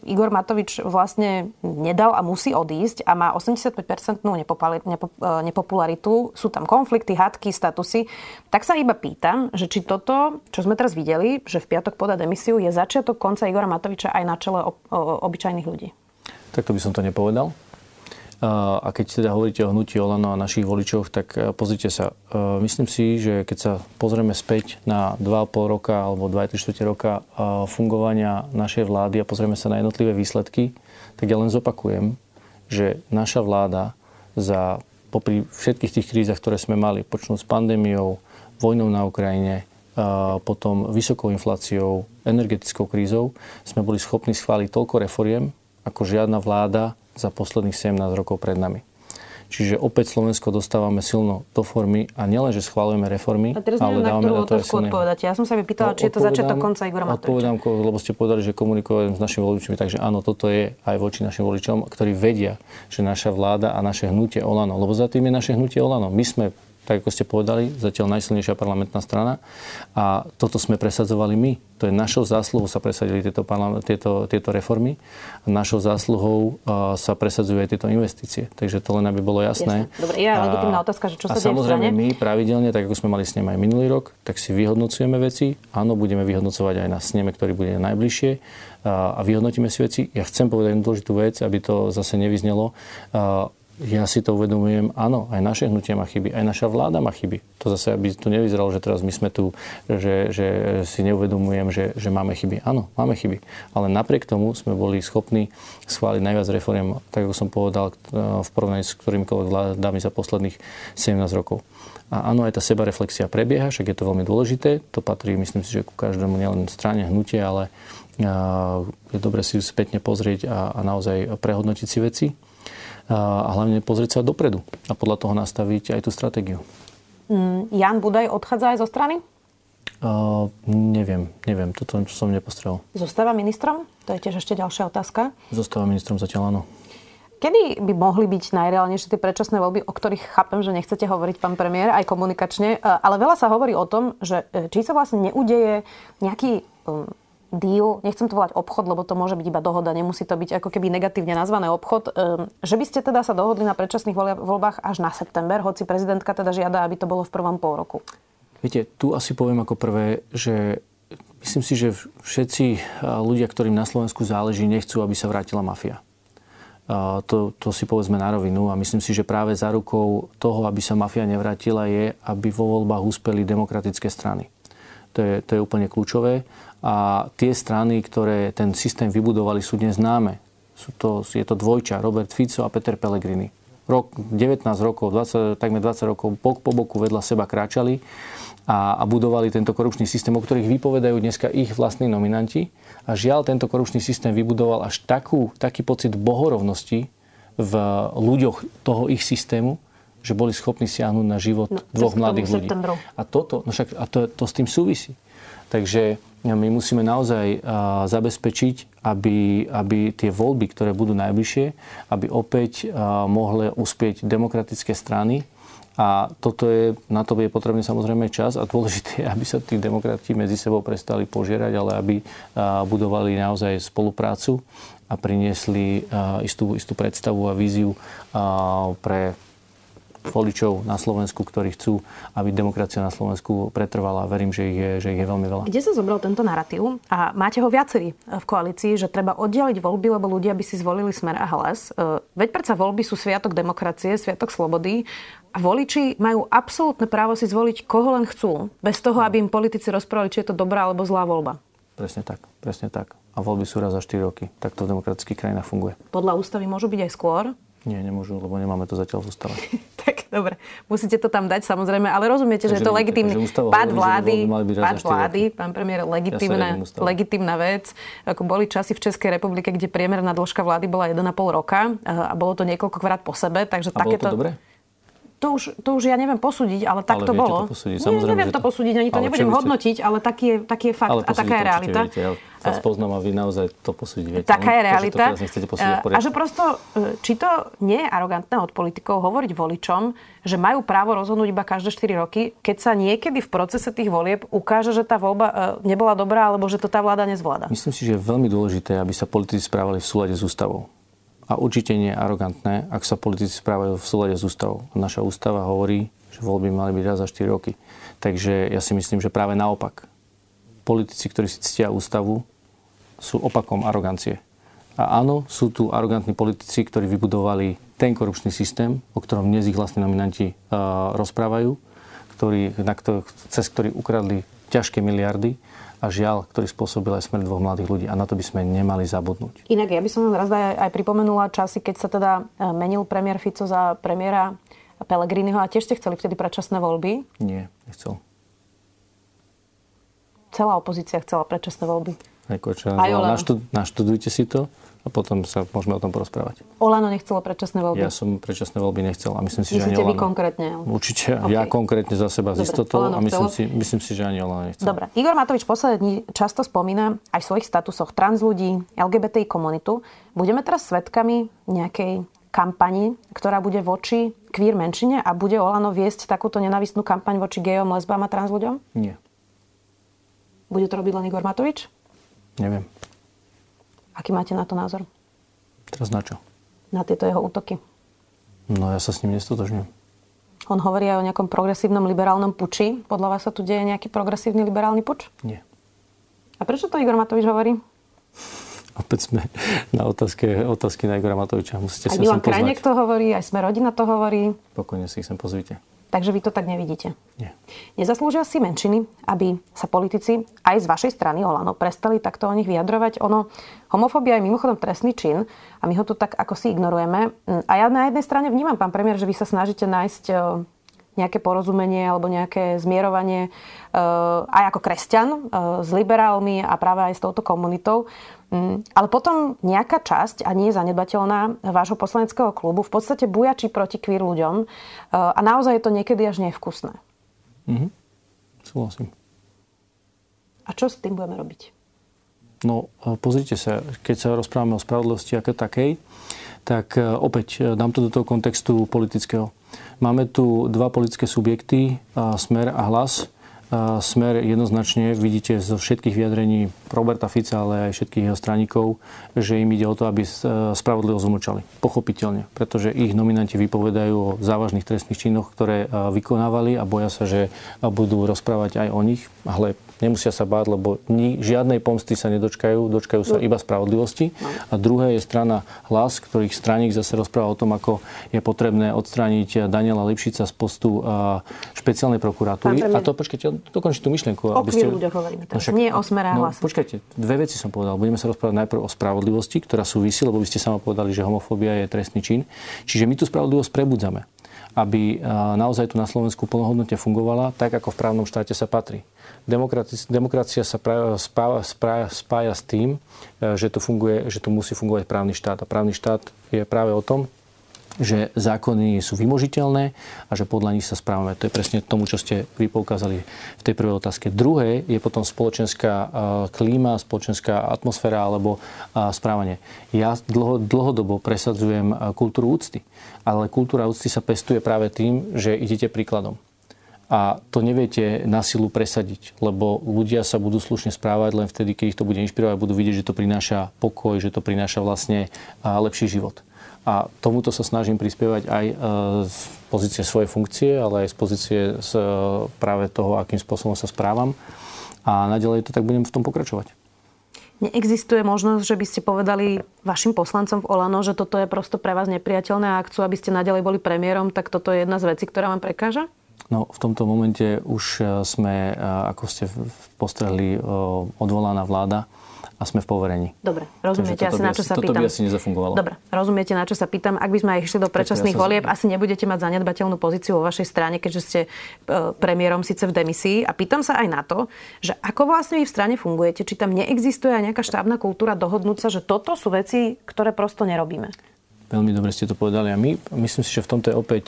[SPEAKER 2] Igor Matovič vlastne nedal a musí odísť a má 85-percentnú nepo, uh, nepopularitu. Sú tam konflikty, hadky, statusy. Tak sa iba pýtam, že či toto, čo sme teraz videli, že v piatok podá demisiu, je začiatok konca Igora Matoviča aj na čele ob, obyčajných ľudí.
[SPEAKER 3] Tak to by som to nepovedal. A keď teda hovoríte o hnutí Olano a našich voličoch, tak e, pozrite sa. E, myslím si, že keď sa pozrieme späť na 2,5 roka alebo 2,3 roka e, fungovania našej vlády a pozrieme sa na jednotlivé výsledky, tak ja len zopakujem, že naša vláda za popri všetkých tých krízach, ktoré sme mali, počnúť s pandémiou, vojnou na Ukrajine, potom vysokou infláciou, energetickou krízou, sme boli schopní schváliť toľko reforiem, ako žiadna vláda za posledných 17 rokov pred nami. Čiže opäť Slovensko dostávame silno do formy a nielen, že schválujeme reformy,
[SPEAKER 2] a teraz ale dávame na to otázku odpovedať. Ja som sa vypýtala, no, či je to začiatok konca Igora Matoviča.
[SPEAKER 3] Odpovedám, lebo ste povedali, že komunikujem s našimi voličmi, takže áno, toto je aj voči našim voličom, ktorí vedia, že naša vláda a naše hnutie Olano, lebo za tým je naše hnutie Olano. My sme tak ako ste povedali, zatiaľ najsilnejšia parlamentná strana. A toto sme presadzovali my. To je našou zásluhou sa presadili tieto, tieto, tieto reformy. A našou zásluhou uh, sa presadzujú aj tieto investície. Takže to len aby bolo jasné.
[SPEAKER 2] Jasne. Dobre, je legitimná otázka, že čo
[SPEAKER 3] a
[SPEAKER 2] sa deje
[SPEAKER 3] samozrejme my pravidelne, tak ako sme mali s aj minulý rok, tak si vyhodnocujeme veci. Áno, budeme vyhodnocovať aj na sneme, ktorý bude najbližšie a vyhodnotíme si veci. Ja chcem povedať jednu dôležitú vec, aby to zase nevyznelo ja si to uvedomujem, áno, aj naše hnutie má chyby, aj naša vláda má chyby. To zase, aby to nevyzeralo, že teraz my sme tu, že, že si neuvedomujem, že, že máme chyby. Áno, máme chyby. Ale napriek tomu sme boli schopní schváliť najviac reform, tak ako som povedal, v porovnaní s ktorýmkoľvek vládami za posledných 17 rokov. A áno, aj tá sebareflexia prebieha, však je to veľmi dôležité. To patrí, myslím si, že ku každému nielen strane hnutie, ale je dobre si spätne pozrieť a, a naozaj prehodnotiť si veci a hlavne pozrieť sa dopredu a podľa toho nastaviť aj tú stratégiu.
[SPEAKER 2] Mm, Jan Budaj odchádza aj zo strany?
[SPEAKER 3] Uh, neviem, neviem, toto som nepostrel.
[SPEAKER 2] Zostáva ministrom? To je tiež ešte ďalšia otázka.
[SPEAKER 3] Zostáva ministrom zatiaľ áno.
[SPEAKER 2] Kedy by mohli byť najreálnejšie tie predčasné voľby, o ktorých chápem, že nechcete hovoriť, pán premiér, aj komunikačne, ale veľa sa hovorí o tom, že e, či sa vlastne neudeje nejaký um, deal, nechcem to volať obchod, lebo to môže byť iba dohoda, nemusí to byť ako keby negatívne nazvané obchod, ehm, že by ste teda sa dohodli na predčasných voľbách až na september, hoci prezidentka teda žiada, aby to bolo v prvom pol roku.
[SPEAKER 3] Viete, tu asi poviem ako prvé, že myslím si, že všetci ľudia, ktorým na Slovensku záleží, nechcú, aby sa vrátila mafia. To, to si povedzme na rovinu a myslím si, že práve za rukou toho, aby sa mafia nevrátila, je, aby vo voľbách úspeli demokratické strany. To je, to je úplne kľúčové a tie strany, ktoré ten systém vybudovali, sú dnes známe. Sú to, je to dvojča, Robert Fico a Peter Pellegrini. Rok, 19 rokov, 20, takmer 20 rokov bok po boku vedľa seba kráčali a, a budovali tento korupčný systém, o ktorých vypovedajú dneska ich vlastní nominanti. A žiaľ, tento korupčný systém vybudoval až takú, taký pocit bohorovnosti v ľuďoch toho ich systému, že boli schopní siahnuť na život no, dvoch mladých ľudí. A, toto, no však, a to, to s tým súvisí. Takže my musíme naozaj zabezpečiť, aby, aby tie voľby, ktoré budú najbližšie, aby opäť mohli uspieť demokratické strany. A toto je, na to je potrebný samozrejme čas a dôležité aby sa tí demokrati medzi sebou prestali požierať, ale aby budovali naozaj spoluprácu a priniesli istú, istú predstavu a víziu pre voličov na Slovensku, ktorí chcú, aby demokracia na Slovensku pretrvala. Verím, že ich je, že ich je veľmi veľa.
[SPEAKER 2] Kde sa zobral tento narratív? A máte ho viacerí v koalícii, že treba oddeliť voľby, lebo ľudia by si zvolili smer a hlas. E, veď predsa voľby sú sviatok demokracie, sviatok slobody. A voliči majú absolútne právo si zvoliť, koho len chcú, bez toho, aby im politici rozprávali, či je to dobrá alebo zlá voľba.
[SPEAKER 3] Presne tak, presne tak. A voľby sú raz za 4 roky. Tak to v demokratických krajinách funguje.
[SPEAKER 2] Podľa ústavy môžu byť aj skôr?
[SPEAKER 3] Nie, nemôžu, lebo nemáme to zatiaľ v ústave. [laughs]
[SPEAKER 2] tak, dobre. Musíte to tam dať, samozrejme, ale rozumiete, takže že je to legitímny pád vlády, pád vlády, pán premiér, legitímna, ja legitímna vec. Ako boli časy v Českej republike, kde priemerná dĺžka vlády bola 1,5 roka a bolo to niekoľkokrát po sebe, takže
[SPEAKER 3] a
[SPEAKER 2] takéto...
[SPEAKER 3] Bolo to dobre?
[SPEAKER 2] to už, to už ja neviem posúdiť, ale tak ale to bolo.
[SPEAKER 3] To posúdiť. Nie,
[SPEAKER 2] neviem to, to posúdiť, ani to nebudem hodnotiť, ale taký je, taký je fakt a taká je realita.
[SPEAKER 3] Viete, ja vás poznám a vy naozaj to posúdiť viete.
[SPEAKER 2] Taká je realita.
[SPEAKER 3] To, a
[SPEAKER 2] že prosto, e, či to nie je arogantné od politikov hovoriť voličom, že majú právo rozhodnúť iba každé 4 roky, keď sa niekedy v procese tých volieb ukáže, že tá voľba e, nebola dobrá, alebo že to tá vláda nezvláda.
[SPEAKER 3] Myslím si, že je veľmi dôležité, aby sa politici správali v súlade s ústavou a určite nie je arogantné, ak sa politici správajú v súlade s ústavou. Naša ústava hovorí, že voľby mali byť raz za 4 roky. Takže ja si myslím, že práve naopak. Politici, ktorí si ctia ústavu, sú opakom arogancie. A áno, sú tu arogantní politici, ktorí vybudovali ten korupčný systém, o ktorom dnes ich vlastní nominanti uh, rozprávajú, ktorý, na ktor- cez ktorý ukradli ťažké miliardy a žiaľ, ktorý spôsobil aj smrť dvoch mladých ľudí. A na to by sme nemali zabudnúť.
[SPEAKER 2] Inak ja by som raz aj, aj pripomenula časy, keď sa teda e, menil premiér Fico za premiéra Pellegriniho a tiež ste chceli vtedy predčasné voľby?
[SPEAKER 3] Nie, nechcel.
[SPEAKER 2] Celá opozícia chcela predčasné voľby.
[SPEAKER 3] Ako čo, naštud, naštudujte si to a potom sa môžeme o tom porozprávať.
[SPEAKER 2] Olano nechcelo predčasné voľby?
[SPEAKER 3] Ja som predčasné voľby nechcel a myslím si,
[SPEAKER 2] Myslíte
[SPEAKER 3] že ani
[SPEAKER 2] vy konkrétne?
[SPEAKER 3] Určite. Okay. Ja konkrétne za seba z istotou a myslím si, myslím si, že ani Olano nechcel.
[SPEAKER 2] Dobre. Igor Matovič poslední často spomína aj v svojich statusoch trans ľudí, LGBTI komunitu. Budeme teraz svetkami nejakej kampani, ktorá bude voči queer menšine a bude Olano viesť takúto nenavistnú kampaň voči gejom, lesbám a trans ľuďom?
[SPEAKER 3] Nie.
[SPEAKER 2] Bude to robiť len Igor Matovič?
[SPEAKER 3] Neviem.
[SPEAKER 2] Aký máte na to názor?
[SPEAKER 3] Teraz na čo?
[SPEAKER 2] Na tieto jeho útoky.
[SPEAKER 3] No ja sa s ním nestotožňujem.
[SPEAKER 2] On hovorí aj o nejakom progresívnom liberálnom puči. Podľa vás sa tu deje nejaký progresívny liberálny puč?
[SPEAKER 3] Nie.
[SPEAKER 2] A prečo to Igor Matovič hovorí? [laughs]
[SPEAKER 3] Opäť sme na otázke, otázky na Igora Matoviča. Musíte
[SPEAKER 2] aj Milan. Krajnek to hovorí, aj sme rodina to hovorí.
[SPEAKER 3] Pokojne si ich sem pozvite.
[SPEAKER 2] Takže vy to tak nevidíte.
[SPEAKER 3] Nie.
[SPEAKER 2] Nezaslúžia si menšiny, aby sa politici aj z vašej strany Olano prestali takto o nich vyjadrovať. Ono, homofóbia je mimochodom trestný čin a my ho tu tak ako si ignorujeme. A ja na jednej strane vnímam, pán premiér, že vy sa snažíte nájsť e, nejaké porozumenie alebo nejaké zmierovanie e, aj ako kresťan e, s liberálmi a práve aj s touto komunitou. Mm, ale potom nejaká časť, a nie je zanedbateľná, vášho poslaneckého klubu v podstate bujačí proti queer ľuďom e, a naozaj je to niekedy až nevkusné.
[SPEAKER 3] Mhm. Súhlasím.
[SPEAKER 2] A čo s tým budeme robiť?
[SPEAKER 3] No, pozrite sa, keď sa rozprávame o spravodlivosti ako takej, tak opäť dám to do toho kontextu politického. Máme tu dva politické subjekty, Smer a Hlas. Smer jednoznačne vidíte zo všetkých vyjadrení Roberta Fica, ale aj všetkých jeho straníkov, že im ide o to, aby spravodlivosť umlčali. Pochopiteľne, pretože ich nominanti vypovedajú o závažných trestných činoch, ktoré vykonávali a boja sa, že budú rozprávať aj o nich, ale nemusia sa báť, lebo ni, žiadnej pomsty sa nedočkajú, dočkajú sa iba spravodlivosti. A druhé je strana hlas, ktorých straník zase rozpráva o tom, ako je potrebné odstrániť Daniela Lipšica z postu špeciálnej prokuratúry. A to, počkajte, dokončím tú myšlienku.
[SPEAKER 2] O aby ste... ľuďoch hovoríme teraz, no však, nie o smere
[SPEAKER 3] no, Počkajte, dve veci som povedal. Budeme sa rozprávať najprv o spravodlivosti, ktorá súvisí, lebo vy ste sama povedali, že homofóbia je trestný čin. Čiže my tú spravodlivosť prebudzame aby naozaj tu na Slovensku plnohodnotne fungovala tak, ako v právnom štáte sa patrí. Demokracia sa spája, spája, spája s tým, e, že tu, funguje, že tu musí fungovať právny štát. A právny štát je práve o tom, že zákony sú vymožiteľné a že podľa nich sa správame. To je presne tomu, čo ste vy poukázali v tej prvej otázke. Druhé je potom spoločenská e, klíma, spoločenská atmosféra alebo e, správanie. Ja dlho, dlhodobo presadzujem kultúru úcty, ale kultúra úcty sa pestuje práve tým, že idete príkladom. A to neviete na silu presadiť, lebo ľudia sa budú slušne správať len vtedy, keď ich to bude inšpirovať, budú vidieť, že to prináša pokoj, že to prináša vlastne lepší život. A tomuto sa snažím prispievať aj e, z pozície svojej funkcie, ale aj z pozície z e, práve toho, akým spôsobom sa správam. A naďalej to tak budem v tom pokračovať.
[SPEAKER 2] Neexistuje možnosť, že by ste povedali vašim poslancom v Olano, že toto je prosto pre vás nepriateľné a ak chcú, aby ste naďalej boli premiérom, tak toto je jedna z vecí, ktorá vám prekáža?
[SPEAKER 3] No, v tomto momente už e, sme, ako ste postrehli, odvolaná vláda a sme v poverení.
[SPEAKER 2] Dobre, rozumiete asi, na čo sa
[SPEAKER 3] toto
[SPEAKER 2] pýtam.
[SPEAKER 3] by asi nezafungovalo.
[SPEAKER 2] Dobre, rozumiete, na čo sa pýtam. Ak by sme aj išli do predčasných ja volieb, asi nebudete mať zanedbateľnú pozíciu vo vašej strane, keďže ste premiérom síce v demisii. A pýtam sa aj na to, že ako vlastne vy v strane fungujete, či tam neexistuje aj nejaká štábna kultúra dohodnúť sa, že toto sú veci, ktoré prosto nerobíme.
[SPEAKER 3] Veľmi dobre ste to povedali. A my, myslím si, že v tomto je opäť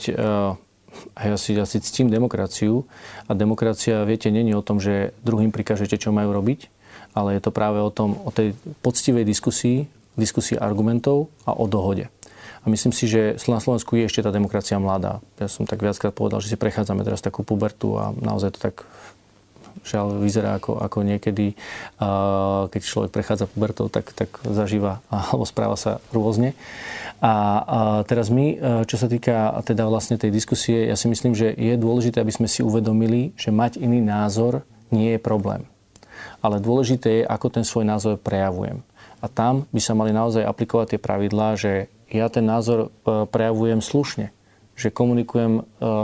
[SPEAKER 3] a ja si, ja si ctím demokraciu a demokracia, viete, není o tom, že druhým prikážete, čo majú robiť, ale je to práve o tom, o tej poctivej diskusii, diskusii argumentov a o dohode. A myslím si, že na Slovensku je ešte tá demokracia mladá. Ja som tak viackrát povedal, že si prechádzame teraz takú pubertu a naozaj to tak žiaľ vyzerá ako, ako niekedy, keď človek prechádza pubertou, tak, tak zažíva alebo správa sa rôzne. A, a teraz my, čo sa týka teda vlastne tej diskusie, ja si myslím, že je dôležité, aby sme si uvedomili, že mať iný názor nie je problém. Ale dôležité je, ako ten svoj názor prejavujem. A tam by sa mali naozaj aplikovať tie pravidlá, že ja ten názor e, prejavujem slušne že komunikujem e,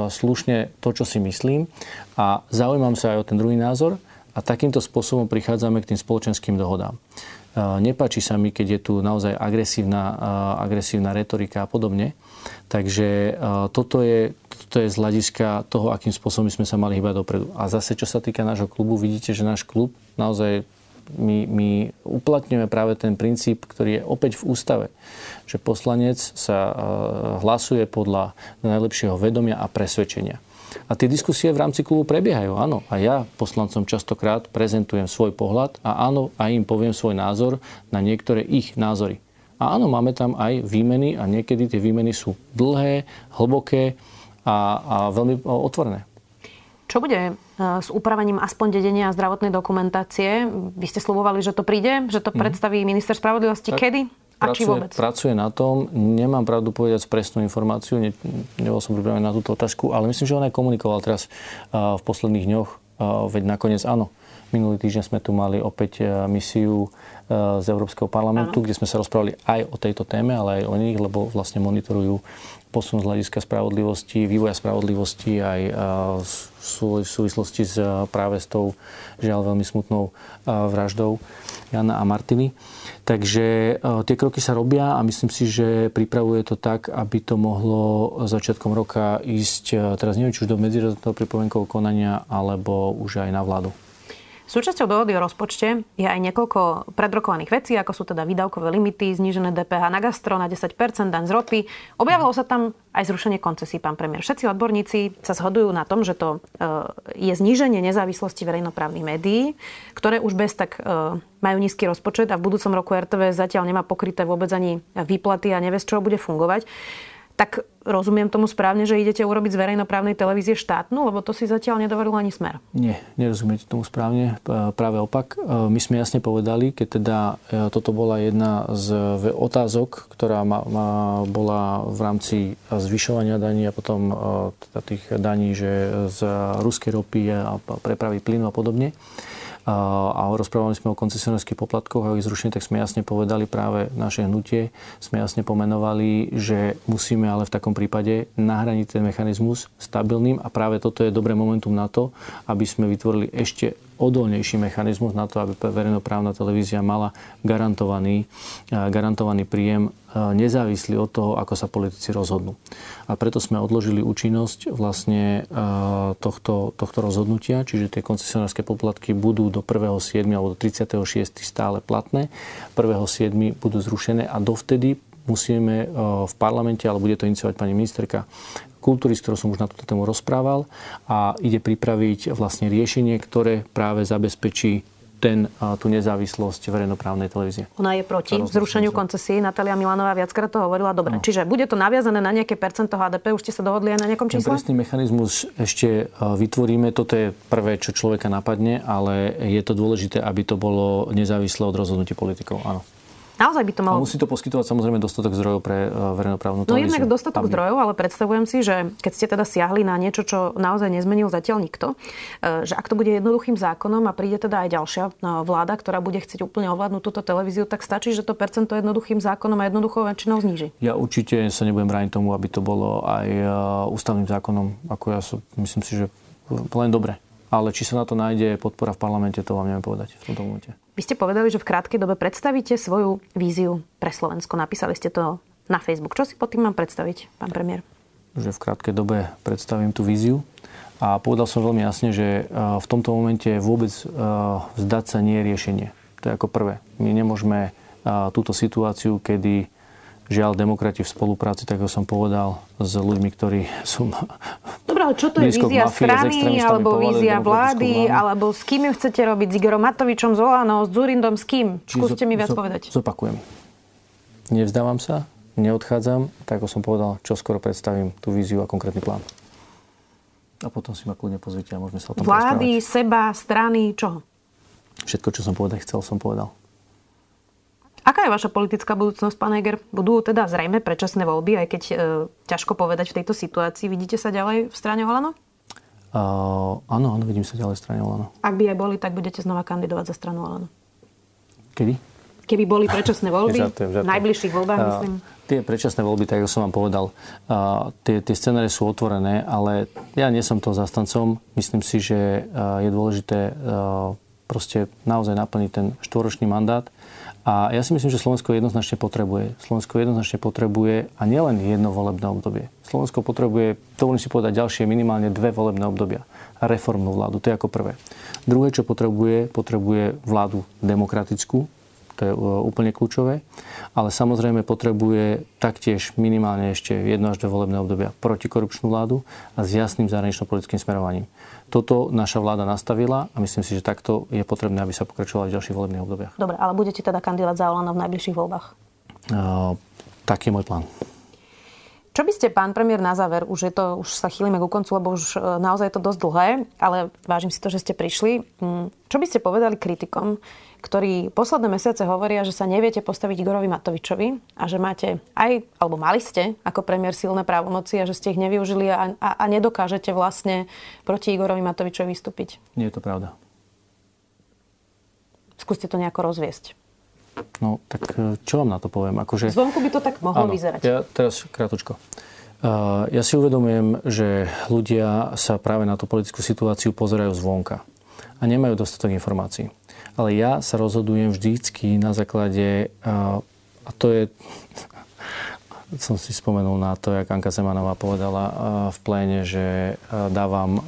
[SPEAKER 3] slušne to, čo si myslím a zaujímam sa aj o ten druhý názor a takýmto spôsobom prichádzame k tým spoločenským dohodám. E, nepáči sa mi, keď je tu naozaj agresívna, agresívna retorika a podobne. Takže toto je, toto je z hľadiska toho, akým spôsobom sme sa mali hýbať dopredu. A zase, čo sa týka nášho klubu, vidíte, že náš klub naozaj my, my uplatňujeme práve ten princíp, ktorý je opäť v ústave, že poslanec sa e, hlasuje podľa najlepšieho vedomia a presvedčenia. A tie diskusie v rámci klubu prebiehajú, áno. A ja poslancom častokrát prezentujem svoj pohľad a áno, a im poviem svoj názor na niektoré ich názory. A áno, máme tam aj výmeny a niekedy tie výmeny sú dlhé, hlboké a, a veľmi otvorené.
[SPEAKER 2] Čo bude e, s upravením aspoň dedenia a zdravotnej dokumentácie? Vy ste slubovali, že to príde, že to mhm. predstaví minister spravodlivosti. Tak Kedy? A
[SPEAKER 3] pracuje, či vôbec? Pracuje na tom. Nemám pravdu povedať presnú informáciu. Ne, nebol som pripravený na túto otázku, ale myslím, že on aj komunikoval teraz uh, v posledných dňoch. Uh, veď nakoniec áno. Minulý týždeň sme tu mali opäť misiu z Európskeho parlamentu, ano. kde sme sa rozprávali aj o tejto téme, ale aj o nich, lebo vlastne monitorujú posun z hľadiska spravodlivosti, vývoja spravodlivosti aj v súvislosti s, práve s tou žiaľ veľmi smutnou vraždou Jana a Martiny. Takže tie kroky sa robia a myslím si, že pripravuje to tak, aby to mohlo začiatkom roka ísť, teraz neviem, či už do medzinárodného pripomienkového konania, alebo už aj na vládu.
[SPEAKER 2] Súčasťou dohody o rozpočte je aj niekoľko predrokovaných vecí, ako sú teda výdavkové limity, znížené DPH na gastro na 10%, daň z ropy. Objavilo sa tam aj zrušenie koncesí, pán premiér. Všetci odborníci sa zhodujú na tom, že to e, je zníženie nezávislosti verejnoprávnych médií, ktoré už bez tak e, majú nízky rozpočet a v budúcom roku RTV zatiaľ nemá pokryté vôbec ani výplaty a nevie, z čoho bude fungovať tak rozumiem tomu správne, že idete urobiť z verejnoprávnej televízie štátnu, lebo to si zatiaľ nedovolil ani smer.
[SPEAKER 3] Nie, nerozumiete tomu správne. Práve opak. E, my sme jasne povedali, keď teda e, toto bola jedna z otázok, ktorá ma, ma bola v rámci zvyšovania daní a potom e, teda tých daní, že z ruskej ropy a prepravy plynu a podobne a rozprávali sme o koncesionárskych poplatkoch a ich zrušení, tak sme jasne povedali práve naše hnutie, sme jasne pomenovali, že musíme ale v takom prípade nahraniť ten mechanizmus stabilným a práve toto je dobré momentum na to, aby sme vytvorili ešte odolnejší mechanizmus na to, aby verejnoprávna televízia mala garantovaný, garantovaný príjem nezávislý od toho, ako sa politici rozhodnú. A preto sme odložili účinnosť vlastne tohto, tohto rozhodnutia, čiže tie koncesionárske poplatky budú do 1.7. alebo do 36. stále platné. 1.7. budú zrušené a dovtedy musíme v parlamente, ale bude to iniciovať pani ministerka kultúry, s ktorou som už na túto tému rozprával a ide pripraviť vlastne riešenie, ktoré práve zabezpečí ten, tú nezávislosť verejnoprávnej televízie.
[SPEAKER 2] Ona je proti zrušeniu koncesí. Natália Milanová viackrát to hovorila. Dobre, no. čiže bude to naviazané na nejaké percento HDP? Už ste sa dohodli aj na nejakom čísle?
[SPEAKER 3] Ten presný mechanizmus ešte vytvoríme. Toto je prvé, čo človeka napadne, ale je to dôležité, aby to bolo nezávislé od rozhodnutí politikov. Áno.
[SPEAKER 2] Naozaj by to malo...
[SPEAKER 3] A musí to poskytovať samozrejme dostatok zdrojov pre uh, verejnoprávnu
[SPEAKER 2] televíziu. No jednak dostatok Tam... zdrojov, ale predstavujem si, že keď ste teda siahli na niečo, čo naozaj nezmenil zatiaľ nikto, uh, že ak to bude jednoduchým zákonom a príde teda aj ďalšia uh, vláda, ktorá bude chcieť úplne ovládnuť túto televíziu, tak stačí, že to percento jednoduchým zákonom a jednoduchou väčšinou zníži.
[SPEAKER 3] Ja určite sa nebudem brániť tomu, aby to bolo aj ústavným zákonom, ako ja som, myslím si, že len dobre. Ale či sa na to nájde podpora v parlamente, to vám neviem povedať v tomto momente.
[SPEAKER 2] Vy ste povedali, že v krátkej dobe predstavíte svoju víziu pre Slovensko. Napísali ste to na Facebook. Čo si pod tým mám predstaviť, pán premiér?
[SPEAKER 3] Že v krátkej dobe predstavím tú víziu. A povedal som veľmi jasne, že e, v tomto momente vôbec e, vzdať sa nie je riešenie. To je ako prvé. My nemôžeme e, túto situáciu, kedy žiaľ demokrati v spolupráci, tak ako som povedal, s ľuďmi, ktorí sú
[SPEAKER 2] Dobre, ale čo to je vízia strany, alebo vízia vlády, vládu. alebo s kým ju chcete robiť? S Igorom Matovičom, s Olano, s Zurindom, s kým? Skúste mi viac zo, povedať.
[SPEAKER 3] Zopakujem. Nevzdávam sa, neodchádzam, tak ako som povedal, čo skoro predstavím tú víziu a konkrétny plán. A potom si ma kľudne pozvite a môžeme sa o tom
[SPEAKER 2] Vlády, porozprávať. seba, strany, čoho?
[SPEAKER 3] Všetko, čo som povedal, chcel, som povedal.
[SPEAKER 2] Aká je vaša politická budúcnosť, pán Eger? Budú teda zrejme predčasné voľby, aj keď e, ťažko povedať v tejto situácii. Vidíte sa ďalej v strane Olano?
[SPEAKER 3] Uh, áno, áno, vidím sa ďalej v strane Olano.
[SPEAKER 2] Ak by aj boli, tak budete znova kandidovať za stranu Olano.
[SPEAKER 3] Kedy?
[SPEAKER 2] Keby boli predčasné [laughs] voľby, v najbližších voľbách, uh, myslím.
[SPEAKER 3] Tie predčasné voľby, tak ako som vám povedal, uh, tie, tie scenáre sú otvorené, ale ja nie som toho zastancom. Myslím si, že uh, je dôležité uh, proste naozaj naplniť ten štvoročný mandát a ja si myslím, že Slovensko jednoznačne potrebuje. Slovensko jednoznačne potrebuje a nielen jedno volebné obdobie. Slovensko potrebuje, dovolím si povedať, ďalšie minimálne dve volebné obdobia. Reformnú vládu, to je ako prvé. Druhé, čo potrebuje, potrebuje vládu demokratickú, to je e, úplne kľúčové, ale samozrejme potrebuje taktiež minimálne ešte jedno až dve volebné obdobia protikorupčnú vládu a s jasným zahranično-politickým smerovaním. Toto naša vláda nastavila a myslím si, že takto je potrebné, aby sa pokračovalo v ďalších volebných obdobiach.
[SPEAKER 2] Dobre, ale budete teda kandidovať za Olano v najbližších voľbách?
[SPEAKER 3] taký je môj plán.
[SPEAKER 2] Čo by ste, pán premiér, na záver, už, je to, už sa chýlime ku koncu, lebo už e, naozaj je to dosť dlhé, ale vážim si to, že ste prišli. Mm, čo by ste povedali kritikom, ktorí posledné mesiace hovoria, že sa neviete postaviť Igorovi Matovičovi a že máte aj, alebo mali ste ako premiér silné právomoci a že ste ich nevyužili a, a, a nedokážete vlastne proti Igorovi Matovičovi vystúpiť?
[SPEAKER 3] Nie je to pravda.
[SPEAKER 2] Skúste to nejako rozviesť.
[SPEAKER 3] No, tak e, čo vám na to poviem?
[SPEAKER 2] Akože... Zvonku by to tak mohlo Áno, vyzerať.
[SPEAKER 3] Ja teraz krátko. Uh, ja si uvedomujem, že ľudia sa práve na tú politickú situáciu pozerajú zvonka a nemajú dostatok informácií. Ale ja sa rozhodujem vždycky na základe, a to je, [laughs] som si spomenul na to, jak Anka Zemanová povedala v pléne, že dávam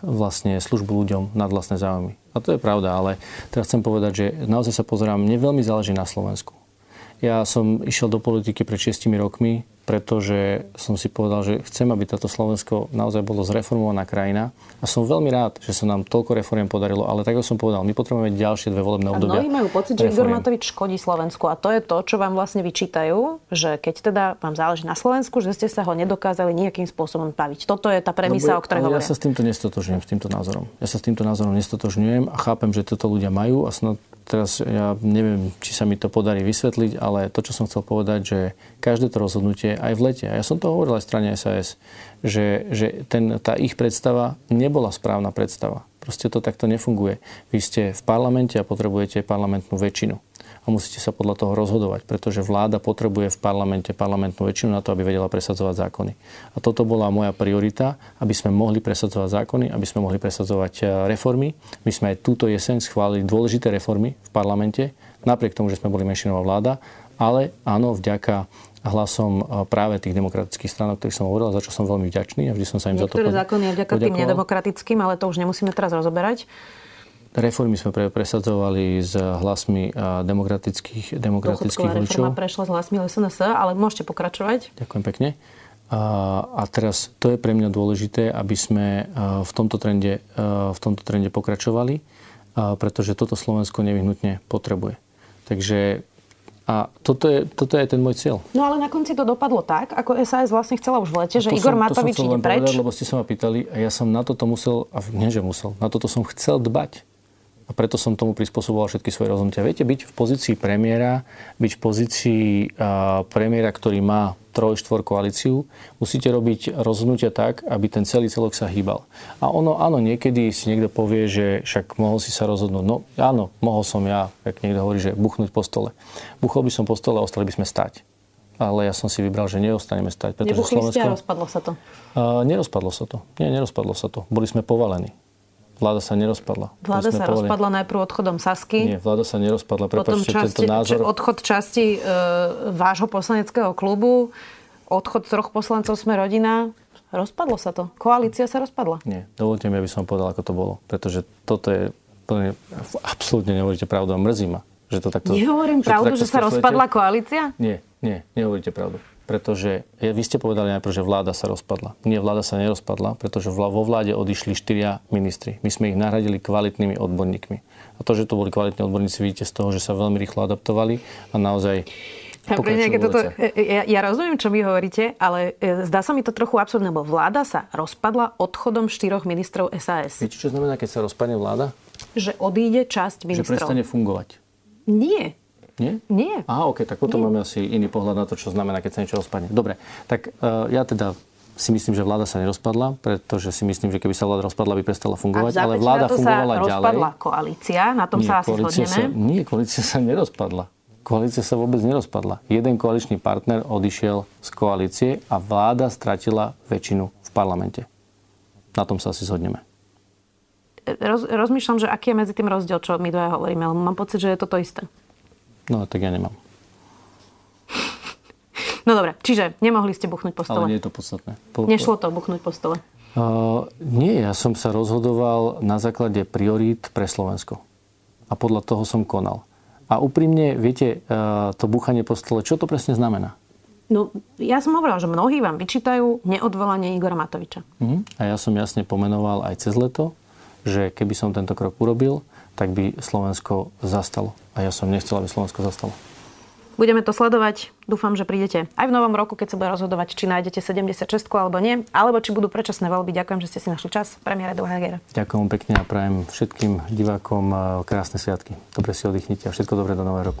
[SPEAKER 3] vlastne službu ľuďom nad vlastné záujmy. A to je pravda, ale teraz chcem povedať, že naozaj sa pozerám, mne veľmi záleží na Slovensku. Ja som išiel do politiky pred 6 rokmi, pretože som si povedal, že chcem, aby táto Slovensko naozaj bolo zreformovaná krajina. A som veľmi rád, že sa nám toľko reform podarilo, ale tak ako som povedal, my potrebujeme ďalšie dve volebné obdobia.
[SPEAKER 2] A mnohí majú pocit, že Igor Matovič škodí Slovensku a to je to, čo vám vlastne vyčítajú, že keď teda vám záleží na Slovensku, že ste sa ho nedokázali nejakým spôsobom baviť. Toto je tá premisa, no, o ktorej hovorím.
[SPEAKER 3] Ja sa s týmto nestotožňujem, s týmto názorom. Ja sa s týmto názorom nestotožňujem a chápem, že toto ľudia majú a snad teraz ja neviem, či sa mi to podarí vysvetliť, ale to, čo som chcel povedať, že každé to rozhodnutie aj v lete, a ja som to hovoril aj strane SAS, že, že ten, tá ich predstava nebola správna predstava. Proste to takto nefunguje. Vy ste v parlamente a potrebujete parlamentnú väčšinu a musíte sa podľa toho rozhodovať, pretože vláda potrebuje v parlamente parlamentnú väčšinu na to, aby vedela presadzovať zákony. A toto bola moja priorita, aby sme mohli presadzovať zákony, aby sme mohli presadzovať e, reformy. My sme aj túto jeseň schválili dôležité reformy v parlamente, napriek tomu, že sme boli menšinová vláda, ale áno, vďaka hlasom e, práve tých demokratických strán, o ktorých som hovoril, za čo som veľmi vďačný a vždy som sa im
[SPEAKER 2] Niektoré
[SPEAKER 3] za to
[SPEAKER 2] zákony vďaka tým nedemokratickým, ale to už nemusíme teraz rozoberať.
[SPEAKER 3] Reformy sme presadzovali s hlasmi demokratických, demokratických voličov.
[SPEAKER 2] reforma prešla s hlasmi SNS, ale môžete pokračovať.
[SPEAKER 3] Ďakujem pekne. A teraz to je pre mňa dôležité, aby sme v tomto trende, v tomto trende pokračovali, pretože toto Slovensko nevyhnutne potrebuje. Takže a toto je, toto je ten môj cieľ.
[SPEAKER 2] No ale na konci to dopadlo tak, ako SAS vlastne chcela už v lete, že Igor som, Matovič ide preč.
[SPEAKER 3] Povedať, lebo ste sa ma pýtali a ja som na toto musel, a nie že musel, na toto som chcel dbať a preto som tomu prispôsoboval všetky svoje rozhodnutia. Viete, byť v pozícii premiéra, byť v pozícii uh, premiéra, ktorý má troj, štvor koalíciu, musíte robiť rozhodnutia tak, aby ten celý celok sa hýbal. A ono, áno, niekedy si niekto povie, že však mohol si sa rozhodnúť. No áno, mohol som ja, ak niekto hovorí, že buchnúť po stole. Buchol by som po stole a ostali by sme stať. Ale ja som si vybral, že neostaneme stať.
[SPEAKER 2] Pretože Nebuchli Slovensko... ste a rozpadlo sa to?
[SPEAKER 3] Uh, nerozpadlo sa to. Nie, nerozpadlo sa to. Boli sme povalení. Vláda sa nerozpadla.
[SPEAKER 2] Vláda sa povedali. rozpadla najprv odchodom Sasky.
[SPEAKER 3] Nie, vláda sa nerozpadla. Prepačte, časti, tento názor...
[SPEAKER 2] odchod časti e, vášho poslaneckého klubu, odchod troch poslancov sme rodina. Rozpadlo sa to. Koalícia sa rozpadla.
[SPEAKER 3] Nie, dovolte mi, aby som povedal, ako to bolo. Pretože toto je plne, absolútne nehovoríte pravdu a mrzí ma. Že to takto,
[SPEAKER 2] Nehovorím že pravdu, že sa rozpadla koalícia?
[SPEAKER 3] Nie, nie, nehovoríte pravdu pretože vy ste povedali najprv, že vláda sa rozpadla. Nie, vláda sa nerozpadla, pretože vo vláde odišli štyria ministri. My sme ich nahradili kvalitnými odborníkmi. A to, že to boli kvalitní odborníci, vidíte z toho, že sa veľmi rýchlo adaptovali a naozaj toto,
[SPEAKER 2] ja, ja rozumiem, čo vy hovoríte, ale e, zdá sa mi to trochu absurdné, lebo vláda sa rozpadla odchodom štyroch ministrov SAS.
[SPEAKER 3] Viete, čo znamená, keď sa rozpadne vláda?
[SPEAKER 2] Že odíde časť ministrov.
[SPEAKER 3] Že prestane fungovať.
[SPEAKER 2] Nie.
[SPEAKER 3] Nie?
[SPEAKER 2] Nie.
[SPEAKER 3] Aha, OK, tak potom Nie. máme asi iný pohľad na to, čo znamená, keď sa niečo rozpadne. Dobre, tak uh, ja teda si myslím, že vláda sa nerozpadla, pretože si myslím, že keby sa vláda rozpadla, by prestala fungovať. Ale vláda
[SPEAKER 2] na to
[SPEAKER 3] fungovala
[SPEAKER 2] sa rozpadla koalícia, na tom nie, sa asi zhodneme. Sa,
[SPEAKER 3] nie, koalícia sa nerozpadla. Koalícia sa vôbec nerozpadla. Jeden koaličný partner odišiel z koalície a vláda stratila väčšinu v parlamente. Na tom sa asi zhodneme.
[SPEAKER 2] Roz, rozmýšľam, že aký je medzi tým rozdiel, čo my dvaja hovoríme, ale mám pocit, že je to to isté.
[SPEAKER 3] No, tak ja nemám. [laughs]
[SPEAKER 2] No dobre, čiže nemohli ste buchnúť po stole.
[SPEAKER 3] Ale nie je to podstatné.
[SPEAKER 2] Po, Nešlo to buchnúť po stole?
[SPEAKER 3] Uh, nie, ja som sa rozhodoval na základe priorít pre Slovensko. A podľa toho som konal. A úprimne, viete, uh, to buchanie po stole, čo to presne znamená?
[SPEAKER 2] No, ja som hovorila, že mnohí vám vyčítajú neodvolanie Igora Matoviča.
[SPEAKER 3] Uh-huh. A ja som jasne pomenoval aj cez leto, že keby som tento krok urobil, tak by Slovensko zastalo. A ja som nechcel, aby Slovensko zastalo.
[SPEAKER 2] Budeme to sledovať. Dúfam, že prídete aj v novom roku, keď sa bude rozhodovať, či nájdete 76 alebo nie, alebo či budú predčasné voľby. Ďakujem, že ste si našli čas. Premiéra Duhager.
[SPEAKER 3] Ďakujem pekne a prajem všetkým divákom eh, krásne sviatky. Dobre si oddychnite a všetko dobré do nového roku.